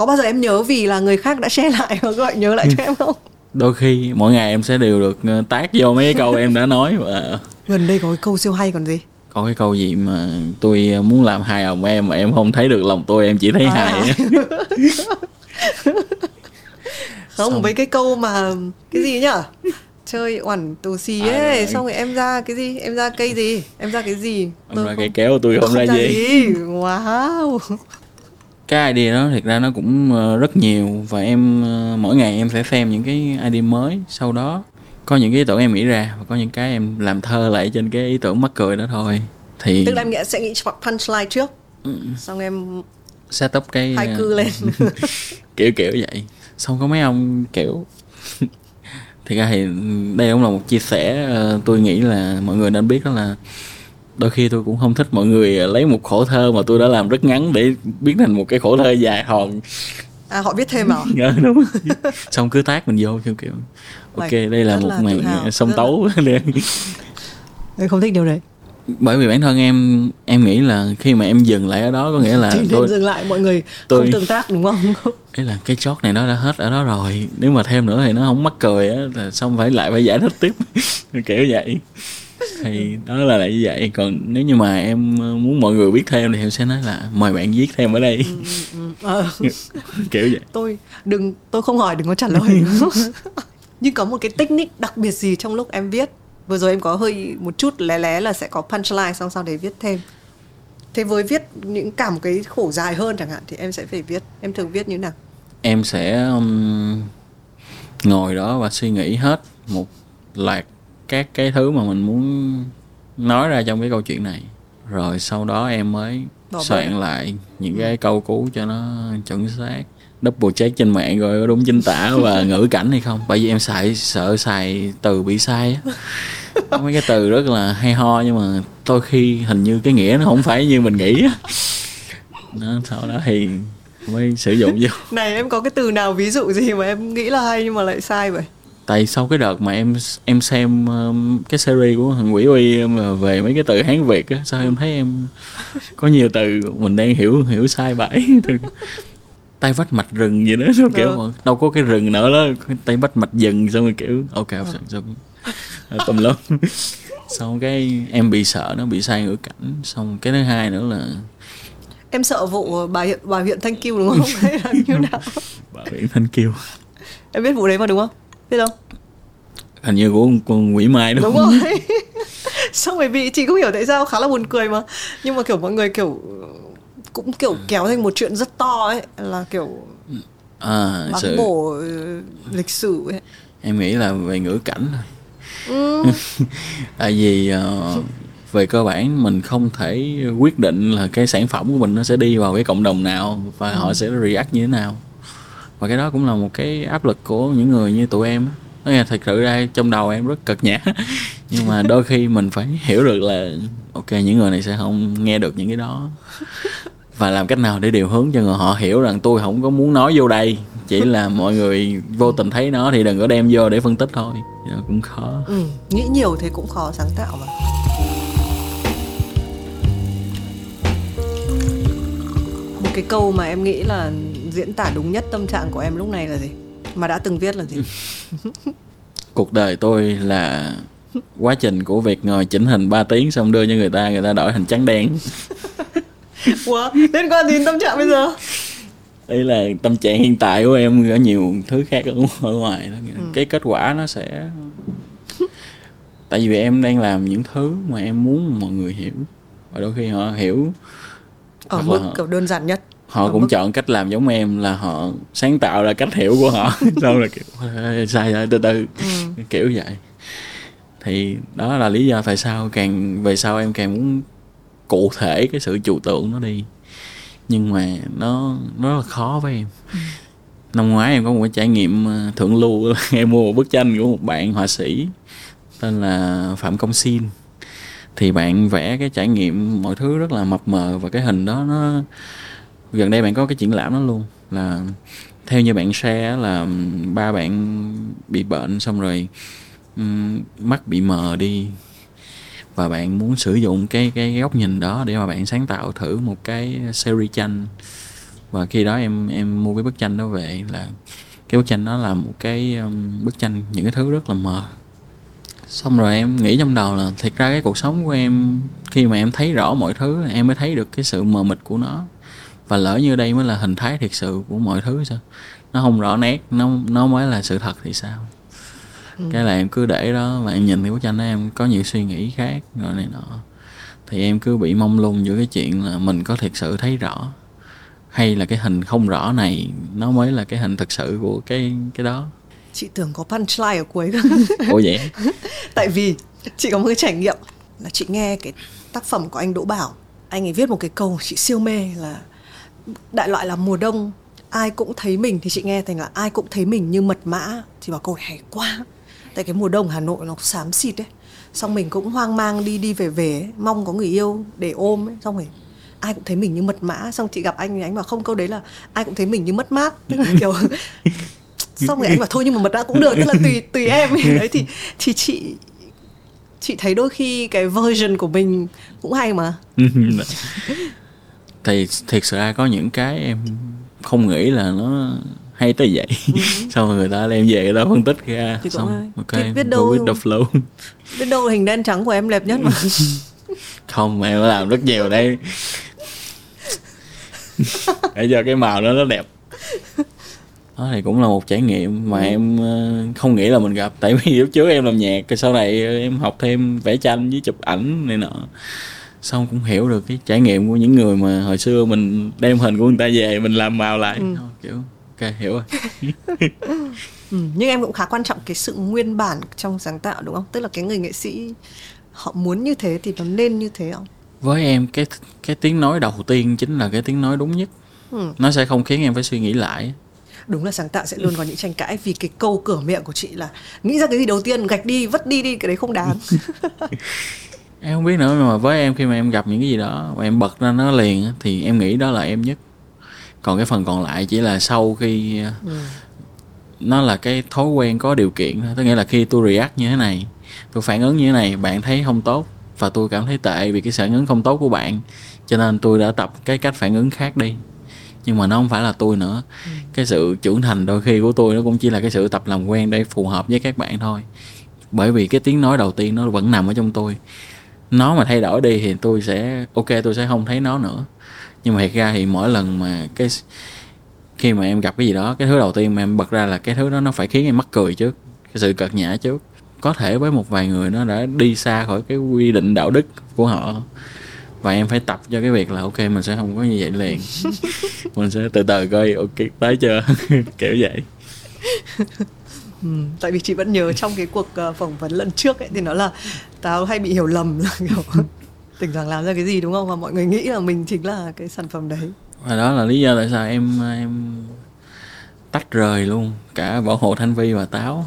có bao giờ em nhớ vì là người khác đã share (laughs) lại và gọi nhớ lại cho em không? Đôi khi mỗi ngày em sẽ đều được ờ, tác vô mấy cái câu em đã nói và gần đây có cái câu siêu hay còn gì? có cái câu gì mà tôi muốn làm hài lòng em mà em không thấy được lòng tôi em chỉ thấy À. hài. (laughs) Không Xong. với cái câu mà cái gì nhở? Chơi oản tù xì À, ấy rồi. xong rồi em ra cái gì? Em ra cây gì? Em ra cái gì? Em ra cây kéo tôi không, ra gì. Wow cái idea đó thực ra nó cũng ờ, rất nhiều. Và em ờ, mỗi ngày em sẽ xem những cái idea mới sau đó. Có những cái ý tưởng em nghĩ ra và có những cái em làm thơ lại trên cái ý tưởng mắc cười đó thôi. Thì tức là em sẽ nghĩ punchline trước. Xong em set up cái ờ, cư lên. (laughs) kiểu kiểu vậy. Xong có mấy ông kiểu (laughs) thì ra thì đây cũng là một chia sẻ ờ, tôi nghĩ là mọi người nên biết đó là đôi khi tôi cũng không thích mọi người lấy một khổ thơ mà tôi đã làm rất ngắn để biến thành một cái khổ thơ dài hòn. À họ viết thêm mà Ờ, (laughs) đúng rồi. xong cứ tác mình vô kiểu kiểu ok đây là rất một là màn sông rất là- tấu. (laughs) Em không thích điều đấy. Bởi vì bản thân em em nghĩ là khi mà em dừng lại ở đó có nghĩa là thì tôi dừng lại mọi người tôi- không tương tác đúng không? (laughs) Ấy là cái chót này nó đã hết ở đó rồi nếu mà thêm nữa thì nó không mắc cười á là xong phải lại phải giải thích tiếp. Kiểu vậy thì đó là lại như vậy. Còn nếu như mà em muốn mọi người biết thêm thì em sẽ nói là mời bạn viết thêm ở đây. Ờ, (laughs) kiểu vậy. Tôi đừng tôi không hỏi đừng có trả lời. (laughs) Nhưng có một cái technique đặc biệt gì trong lúc em viết? Vừa rồi em có hơi một chút lé lé là sẽ có punchline xong sau đấy viết thêm. Thế với viết những cả một cái khổ dài hơn chẳng hạn thì em sẽ phải viết em thường viết như nào? Em sẽ um, ngồi đó và suy nghĩ hết một loạt các cái thứ mà mình muốn nói ra trong cái câu chuyện này. Rồi sau đó em mới Bỏ soạn bẻ. lại những cái câu cú cho nó chuẩn xác. Double check trên mạng rồi có đúng chính tả và (laughs) ngữ cảnh hay không? Bởi vì em xài sợ xài từ bị sai á. Có (laughs) mấy cái từ rất là hay ho nhưng mà đôi khi hình như cái nghĩa nó không phải như mình nghĩ á. Sau đó thì mới sử dụng vô. (laughs) Này em có cái từ nào ví dụ gì mà em nghĩ là hay nhưng mà lại sai vậy tại sau cái đợt mà em em xem um, cái series của thằng Quỷ Uy mà về mấy cái từ Hán Việt á sao em thấy em có nhiều từ mình đang hiểu hiểu sai bãi. (laughs) Tay vách mạch rừng gì đó sao kiểu Ừ. mà đâu có cái rừng nữa đó tay vách mạch rừng xong rồi kiểu ok xong xong. Tùm lum. (laughs) Xong cái em bị sợ nó bị sai ngữ cảnh. Xong cái thứ hai nữa là em sợ vụ bà hiện bà huyện Thanh Kiêu đúng không? (laughs) Hay là như nào? Bà Nguyễn Thanh Kiều em biết vụ đấy mà đúng không biết không hình như của con Quỷ Mai đúng, đúng không? rồi. (laughs) Xong rồi bị chị không hiểu tại sao khá là buồn cười mà. Nhưng mà kiểu mọi người kiểu cũng kiểu kéo thành một chuyện rất to ấy là kiểu à, bắn sự bổ ừ, lịch sử ấy. Em nghĩ là về ngữ cảnh thôi. Ừ. (laughs) tại vì ờ, về cơ bản mình không thể quyết định là cái sản phẩm của mình nó sẽ đi vào cái cộng đồng nào và họ sẽ react như thế nào và cái đó cũng là một cái áp lực của những người như tụi em. Nói nghe thật sự ra trong đầu em rất cật nhã (laughs) nhưng mà đôi khi mình phải hiểu được là, ok, những người này sẽ không nghe được những cái đó. Và làm cách nào để điều hướng cho người họ hiểu rằng tôi không có muốn nói vô đây. Chỉ là mọi người vô tình thấy nó thì đừng có đem vô để phân tích thôi. Nó cũng khó. Ừ. nghĩ nhiều thì cũng khó sáng tạo mà. Một cái câu mà em nghĩ là diễn tả đúng nhất tâm trạng của em lúc này là gì? Mà đã từng viết là gì? (laughs) Cuộc đời tôi là quá trình của việc ngồi chỉnh hình 3 tiếng xong đưa cho người ta người ta đổi hình trắng đen. (laughs) Ủa, liên quan gì đến tâm trạng bây giờ? Đây là tâm trạng hiện tại của em có nhiều thứ khác ở, (laughs) ngoài đó. cái kết quả nó sẽ tại vì em đang làm những thứ mà em muốn mọi người hiểu. Và đôi khi họ hiểu. Ở mức kiểu đơn giản nhất họ cũng chọn cách làm giống em là họ sáng tạo ra cách hiểu của họ. (laughs) Xong là kiểu "Ê, sai rồi từ từ. Kiểu vậy. Thì đó là lý do tại sao càng về sau em càng muốn cụ thể cái sự trừu tượng nó đi. Nhưng mà nó nó rất là khó với em. Năm ngoái em có một cái trải nghiệm ờ, thượng lưu. (laughs) Em mua một bức tranh của một bạn họa sĩ tên là phạm công xin. Thì bạn vẽ cái trải nghiệm mọi thứ rất là mập mờ và cái hình đó nó gần đây bạn có cái triển lãm đó luôn là theo như bạn share là ba bạn bị bệnh xong rồi um, mắt bị mờ đi và bạn muốn sử dụng cái cái góc nhìn đó để mà bạn sáng tạo thử một cái series tranh. Và khi đó em em mua cái bức tranh đó về là cái bức tranh đó là một cái um, bức tranh những cái thứ rất là mờ. Xong rồi em nghĩ trong đầu là thiệt ra cái cuộc sống của em khi mà em thấy rõ mọi thứ em mới thấy được cái sự mờ mịt của nó và lỡ như đây mới là hình thái thiệt sự của mọi thứ sao? Nó không rõ nét nó nó mới là sự thật thì sao? Cái là em cứ để đó và em nhìn cái bức tranh đó em có nhiều suy nghĩ khác rồi này nọ. Thì em cứ bị mông lung giữa cái chuyện là mình có thiệt sự thấy rõ hay là cái hình không rõ này nó mới là cái hình thực sự của cái cái đó. Chị tưởng có punchline ở cuối cơ. Ủa vậy? (laughs) Tại vì chị có một cái trải nghiệm là chị nghe cái tác phẩm của anh Đỗ Bảo. Anh ấy viết một cái câu chị siêu mê là đại loại là mùa đông ai cũng thấy mình thì chị nghe thành là ai cũng thấy mình như mật mã. Chị bảo câu này hay quá. Tại cái mùa đông Hà Nội nó xám xịt ấy. Xong mình cũng hoang mang đi đi về về ấy, mong có người yêu để ôm ấy. Xong rồi ai cũng thấy mình như mật mã. Xong chị gặp anh thì anh bảo không câu đấy là ai cũng thấy mình như mất mát. Tức (laughs) là kiểu (laughs) xong rồi anh bảo thôi nhưng mà mật mã cũng được tức là tùy tùy em. Ấy. (laughs) đấy thì thì chị chị thấy đôi khi cái version của mình cũng hay mà thì thiệt sự ra có những cái em không nghĩ là nó hay tới vậy. (laughs) Xong rồi người ta đem về người ta phân tích ra. Cũng xong ok Thì biết đâu- with the flow biết đâu hình đen trắng của em đẹp nhất mà. (laughs) Không em làm rất nhiều đây. (laughs) Để cho cái màu đó nó đẹp. Đó thì cũng là một trải nghiệm mà em ờ, không nghĩ là mình gặp. Tại vì lúc trước em làm nhạc rồi sau này em học thêm vẽ tranh với chụp ảnh này nọ xong cũng hiểu được cái trải nghiệm của những người mà hồi xưa mình đem hình của người ta về mình làm màu lại Ừ. kiểu ok hiểu rồi (laughs) Ừ, nhưng em cũng khá quan trọng cái sự nguyên bản trong sáng tạo đúng không? Tức là cái người nghệ sĩ họ muốn như thế thì nó nên như thế không? với em cái cái tiếng nói đầu tiên chính là cái tiếng nói đúng nhất Ừ. nó sẽ không khiến em phải suy nghĩ lại Đúng là sáng tạo sẽ luôn có những tranh cãi vì cái câu cửa miệng của chị là nghĩ ra cái gì đầu tiên gạch đi vất đi đi cái đấy không đáng. (laughs) em không biết nữa nhưng mà với em khi mà em gặp những cái gì đó và em bật ra nó liền thì em nghĩ đó là em nhất. Còn cái phần còn lại chỉ là sau khi Ừ. nó là cái thói quen có điều kiện thôi. tức nghĩa là khi tôi react như thế này tôi phản ứng như thế này bạn thấy không tốt và tôi cảm thấy tệ vì cái phản ứng không tốt của bạn cho nên tôi đã tập cái cách phản ứng khác đi. Nhưng mà nó không phải là tôi nữa. Cái sự trưởng thành đôi khi của tôi nó cũng chỉ là cái sự tập làm quen để phù hợp với các bạn thôi. Bởi vì cái tiếng nói đầu tiên nó vẫn nằm ở trong tôi nó mà thay đổi đi thì tôi sẽ ok tôi sẽ không thấy nó nữa. Nhưng mà thiệt ra thì mỗi lần mà cái khi mà em gặp cái gì đó cái thứ đầu tiên mà em bật ra là cái thứ đó nó phải khiến em mắc cười trước cái sự cợt nhã trước. Có thể với một vài người nó đã đi xa khỏi cái quy định đạo đức của họ và em phải tập cho cái việc là ok mình sẽ không có như vậy liền. (laughs) Mình sẽ từ từ coi ok tới chưa (laughs) kiểu vậy (laughs) Ừ, tại vì chị vẫn nhớ trong cái cuộc ờ, phỏng vấn lần trước ấy thì nó là tao hay bị hiểu lầm là (laughs) kiểu tỉnh rằng làm ra cái gì đúng không? Và mọi người nghĩ là mình chính là cái sản phẩm đấy. và đó là lý do tại sao em em tách rời luôn cả bảo hộ thanh vi và táo.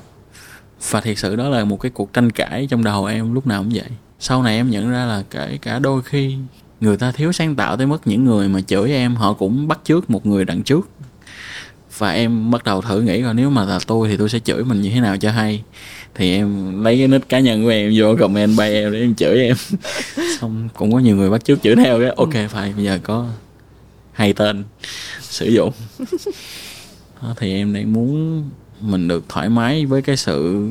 Và thiệt sự đó là một cái cuộc tranh cãi trong đầu em lúc nào cũng vậy. Sau này em nhận ra là kể cả đôi khi người ta thiếu sáng tạo tới mức những người mà chửi em họ cũng bắt chước một người đằng trước và em bắt đầu thử nghĩ coi nếu mà là tôi thì tôi sẽ chửi mình như thế nào cho hay. Thì em lấy cái nick cá nhân của em vô comment bay em để em chửi em. (laughs) Xong cũng có nhiều người bắt chước chửi theo cái ok phải bây giờ có hai tên sử dụng. (laughs) Đó, thì em đang muốn mình được thoải mái với cái sự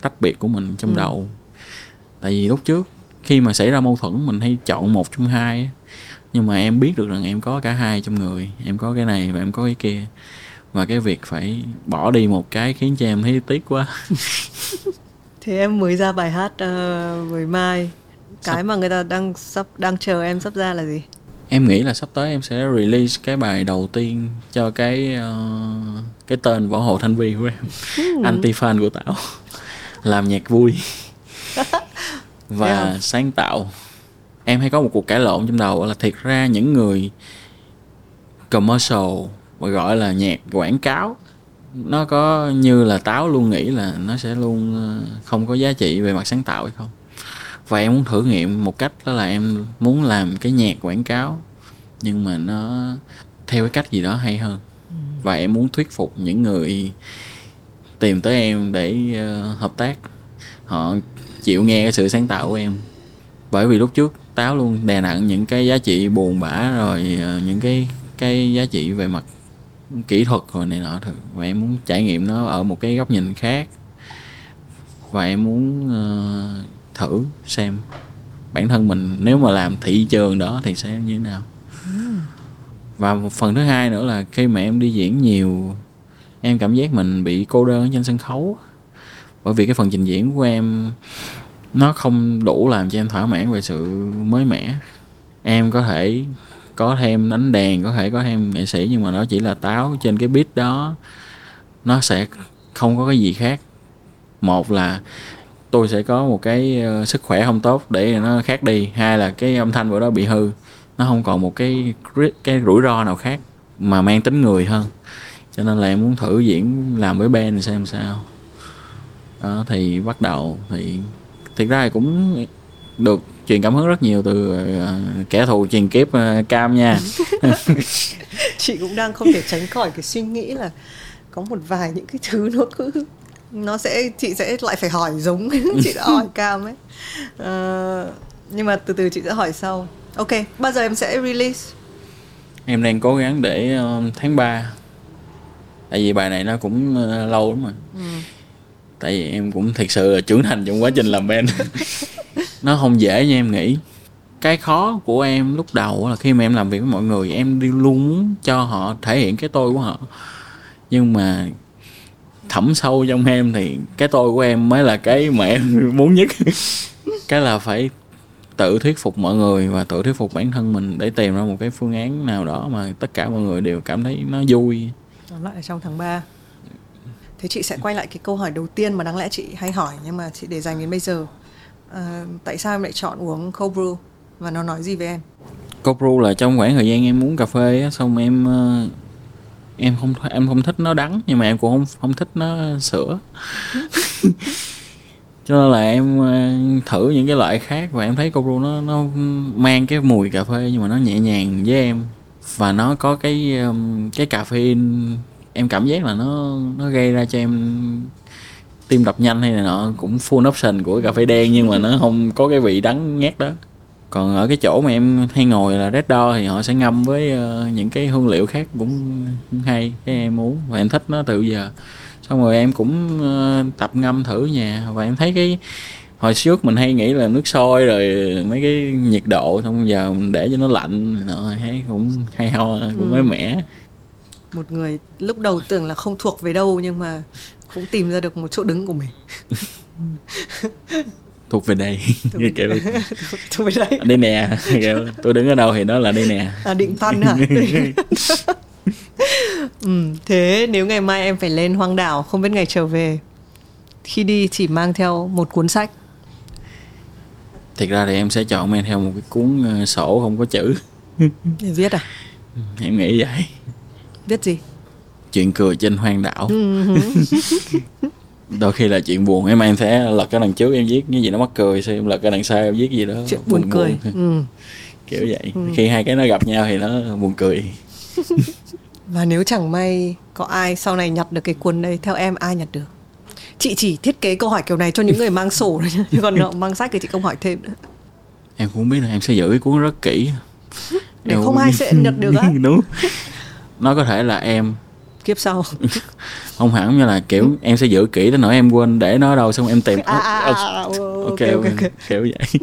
tách biệt của mình trong Ừ. đầu. Tại vì lúc trước khi mà xảy ra mâu thuẫn mình hay chọn một trong hai nhưng mà em biết được rằng em có cả hai trong người. Em có cái này và em có cái kia và cái việc phải bỏ đi một cái khiến cho em thấy tiếc quá Thế em mới ra bài hát uh, với Mai. Cái mà người ta đang sắp đang chờ em sắp ra là gì? em nghĩ là sắp tới em sẽ release cái bài đầu tiên cho cái ờ, cái tên võ hồ thanh vi của em anti fan của tảo làm nhạc vui (laughs) và Yeah. sáng tạo em hay có một cuộc cãi lộn trong đầu là thiệt ra những người commercial gọi là nhạc quảng cáo. Nó có như là táo luôn nghĩ là nó sẽ luôn ờ, không có giá trị về mặt sáng tạo hay không. Và em muốn thử nghiệm một cách đó là em muốn làm cái nhạc quảng cáo nhưng mà nó theo cái cách gì đó hay hơn. Và em muốn thuyết phục những người tìm tới em để ờ, hợp tác. Họ chịu nghe cái sự sáng tạo của em. Bởi vì lúc trước táo luôn đè nặng những cái giá trị buồn bã rồi ờ, những cái cái giá trị về mặt kỹ thuật rồi này nọ thôi và em muốn trải nghiệm nó ở một cái góc nhìn khác. Và em muốn ờ, thử xem bản thân mình nếu mà làm thị trường đó thì sẽ như thế nào. Và một phần thứ hai nữa là khi mà em đi diễn nhiều em cảm giác mình bị cô đơn trên sân khấu. Bởi vì cái phần trình diễn của em nó không đủ làm cho em thỏa mãn về sự mới mẻ. Em có thể có thêm đánh đàn có thể có thêm nghệ sĩ, nhưng mà nó chỉ là táo trên cái beat đó. Nó sẽ không có cái gì khác. Một là tôi sẽ có một cái ờ, sức khỏe không tốt để nó khác đi. Hai là cái âm thanh của đó bị hư. Nó không còn một cái cái rủi ro nào khác mà mang tính người hơn. Cho nên là em muốn thử diễn làm với band xem sao. Đó, thì bắt đầu thì thực ra thì cũng được truyền cảm hứng rất nhiều từ ờ, kẻ thù truyền kiếp ờ, cam nha. (laughs) Chị cũng đang không thể tránh khỏi cái suy nghĩ là có một vài những cái thứ nó cứ nó sẽ chị sẽ lại phải hỏi giống (laughs) chị đã hỏi cam ấy. Ờ, nhưng mà từ từ chị sẽ hỏi sau. Ok bao giờ em sẽ release? Em đang cố gắng để ờ, tháng 3 tại vì bài này nó cũng ờ, lâu lắm rồi. Tại vì em cũng thật sự là trưởng thành trong quá trình làm band (laughs) nó không dễ như em nghĩ. Cái khó của em lúc đầu là khi mà em làm việc với mọi người, em đi luôn muốn cho họ thể hiện cái tôi của họ. Nhưng mà thẩm sâu trong em thì cái tôi của em mới là cái mà em (laughs) muốn nhất. Cái là phải tự thuyết phục mọi người và tự thuyết phục bản thân mình để tìm ra một cái phương án nào đó mà tất cả mọi người đều cảm thấy nó vui. Lại là trong tháng 3 Thế chị sẽ quay lại cái câu hỏi đầu tiên mà đáng lẽ chị hay hỏi, nhưng mà chị để dành đến bây giờ à, Tại sao em lại chọn uống cold brew và nó nói gì với em? cold brew là trong khoảng thời gian em uống cà phê á xong em ờ, em không em không thích nó đắng nhưng mà em cũng không không thích nó sữa (laughs) cho nên là em ờ, thử những cái loại khác và em thấy cold brew nó nó mang cái mùi cà phê nhưng mà nó nhẹ nhàng với em và nó có cái um, cái caffeine em cảm giác là nó nó gây ra cho em tim đập nhanh hay là nọ cũng full option của cà phê đen nhưng mà nó không có cái vị đắng ngát đó. Còn ở cái chỗ mà em hay ngồi là Red Door thì họ sẽ ngâm với ờ, những cái hương liệu khác cũng hay cái em uống và em thích nó từ giờ. Xong rồi em cũng ờ, tập ngâm thử nhà và em thấy cái hồi trước mình hay nghĩ là nước sôi rồi mấy cái nhiệt độ xong giờ mình để cho nó lạnh nọ thấy cũng hay ho cũng mới mẻ. Một người lúc đầu tưởng là không thuộc về đâu nhưng mà cũng tìm ra được một chỗ đứng của mình. (laughs) Thuộc về đây. Thuộc về- kiểu (laughs) Thuộc về đấy đây nè. Kiểu, tôi đứng ở đâu thì đó là đây nè. À định văn hả? (laughs) ừ, thế nếu ngày mai em phải lên hoang đảo không biết ngày trở về khi đi chỉ mang theo một cuốn sách. Thiệt ra thì em sẽ chọn mang theo một cái cuốn ờ, sổ không có chữ. Để viết à? Em nghĩ vậy. Viết gì chuyện cười trên hoang đảo. Ừ, (laughs) đôi khi là chuyện buồn em em sẽ lật cái đằng trước em viết cái gì nó mắc cười xong em lật cái đằng sau em viết gì đó. Chuyện buồn cười. Ừ. (laughs) kiểu vậy. Khi hai cái nó gặp nhau thì nó buồn cười. (laughs) Và nếu chẳng may có ai sau này nhặt được cái cuốn đấy theo em ai nhặt được? Chị chỉ thiết kế câu hỏi kiểu này cho những người mang sổ thôi nhá. còn mang sách thì chị không hỏi thêm nữa. Em cũng biết là em sẽ giữ cái cuốn rất kỹ. Để Em không ai sẽ nhận được á. đúng. Nó có thể là em kiếp sau. (laughs) Không hẳn như là kiểu em sẽ giữ kỹ tới nỗi em quên để nó ở đâu xong em tìm à, à, à, à, ok ok kiểu vậy.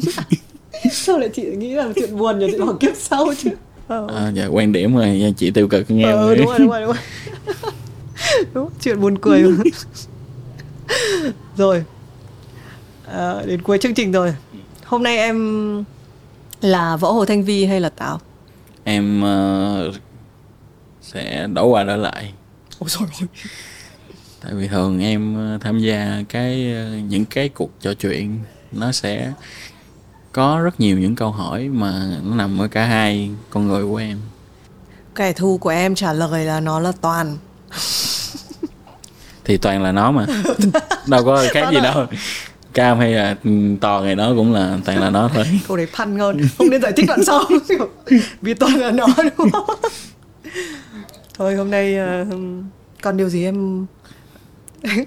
(laughs) Sao lại chị nghĩ là chuyện buồn nhỉ chị bảo kiếp sau chứ? Ờ. (laughs) à, dạ quan điểm rồi chị tiêu cực nghe ờ, đúng rồi đúng rồi đúng rồi. Đúng chuyện buồn cười rồi. À, đến cuối chương trình rồi. Hôm nay em là võ hồ thanh vi hay là táo em ờ, sẽ đổi qua đổi lại ôi tại vì thường em ờ, tham gia cái ờ, những cái cuộc trò chuyện nó sẽ có rất nhiều những câu hỏi mà nó nằm ở cả hai con người của em. Kẻ thù của em trả lời là nó là toàn. (laughs) Thì toàn là nó mà. (laughs) Đâu có (laughs) khác gì đâu. Cam hay là toàn thì nó cũng là toàn là nó thôi. Câu đấy phăn hơn không nên giải thích đoạn sau. Vì toàn là nó đúng không thôi hôm nay ờ, còn điều gì em (laughs)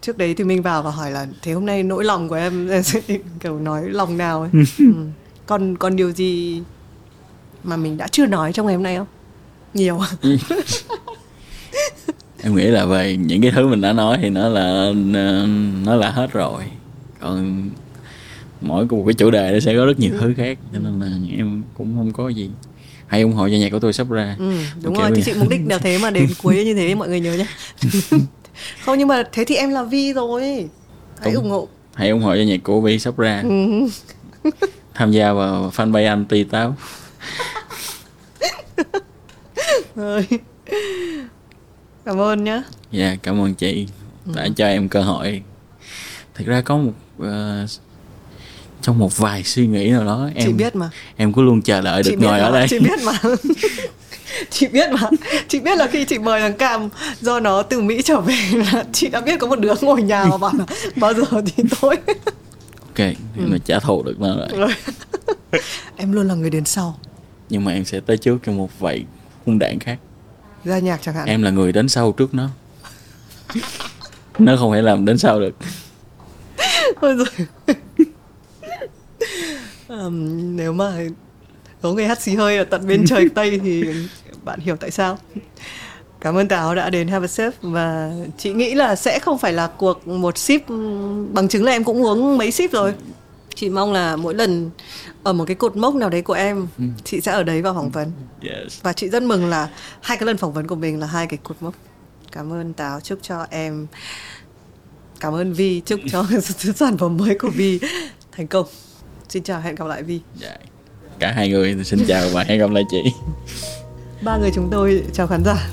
trước đấy thì mình vào và hỏi là thế hôm nay nỗi lòng của em em (laughs) sẽ kiểu nói lòng nào ấy? Ừ. còn còn điều gì mà mình đã chưa nói trong ngày hôm nay không? Nhiều. Em nghĩ là về những cái thứ mình đã nói thì nó là nó là hết rồi. Còn mỗi một cái chủ đề nó sẽ có rất nhiều thứ khác cho nên là em cũng không có gì hãy ủng hộ cho nhạc của tôi sắp ra. Ừ, đúng Kiểu rồi chị mục đích là thế mà đến (laughs) cuối như thế mọi người nhớ nhé (laughs) không nhưng mà thế thì em là vi rồi. Hãy ủng hộ. hãy ủng hộ cho nhạc của Vi sắp ra. Ừ. (laughs) tham gia vào fanpage anti táo. Rồi. Cảm ơn nhá. dạ cảm ơn chị đã cho em cơ hội. Thực ra có một ờ, trong một vài suy nghĩ nào đó em chị biết mà. em cứ luôn chờ đợi được chị ngồi mà. ở đây Chị biết mà. (laughs) chị biết mà. Chị biết là khi chị mời thằng Cam do nó từ Mỹ trở về là chị đã biết có một đứa ngồi nhà và bảo là bao giờ thì thôi. ok em là trả thù được nó rồi Rồi. (laughs) em luôn là người đến sau. nhưng mà em sẽ tới trước trong một vài khung đạn khác Ra nhạc chẳng hạn. em là người đến sau trước nó nó không thể làm đến sau được Ôi rồi. (laughs) Ờm, nếu mà có người hát xì hơi ở tận bên trời Tây thì bạn hiểu tại sao. Cảm ơn Táo đã đến Have a Sip và chị nghĩ là sẽ không phải là cuộc một sip bằng chứng là em cũng uống mấy sip rồi. Chị mong là mỗi lần ở một cái cột mốc nào đấy của em chị sẽ ở đấy vào phỏng vấn. Yes. Và chị rất mừng là hai cái lần phỏng vấn của mình là hai cái cột mốc. Cảm ơn táo chúc cho em. Cảm ơn vi chúc cho sản phẩm mới của vi thành công xin chào hẹn gặp lại vi. Dạ. Cả hai người xin chào và hẹn gặp lại chị. Ba người chúng tôi chào khán giả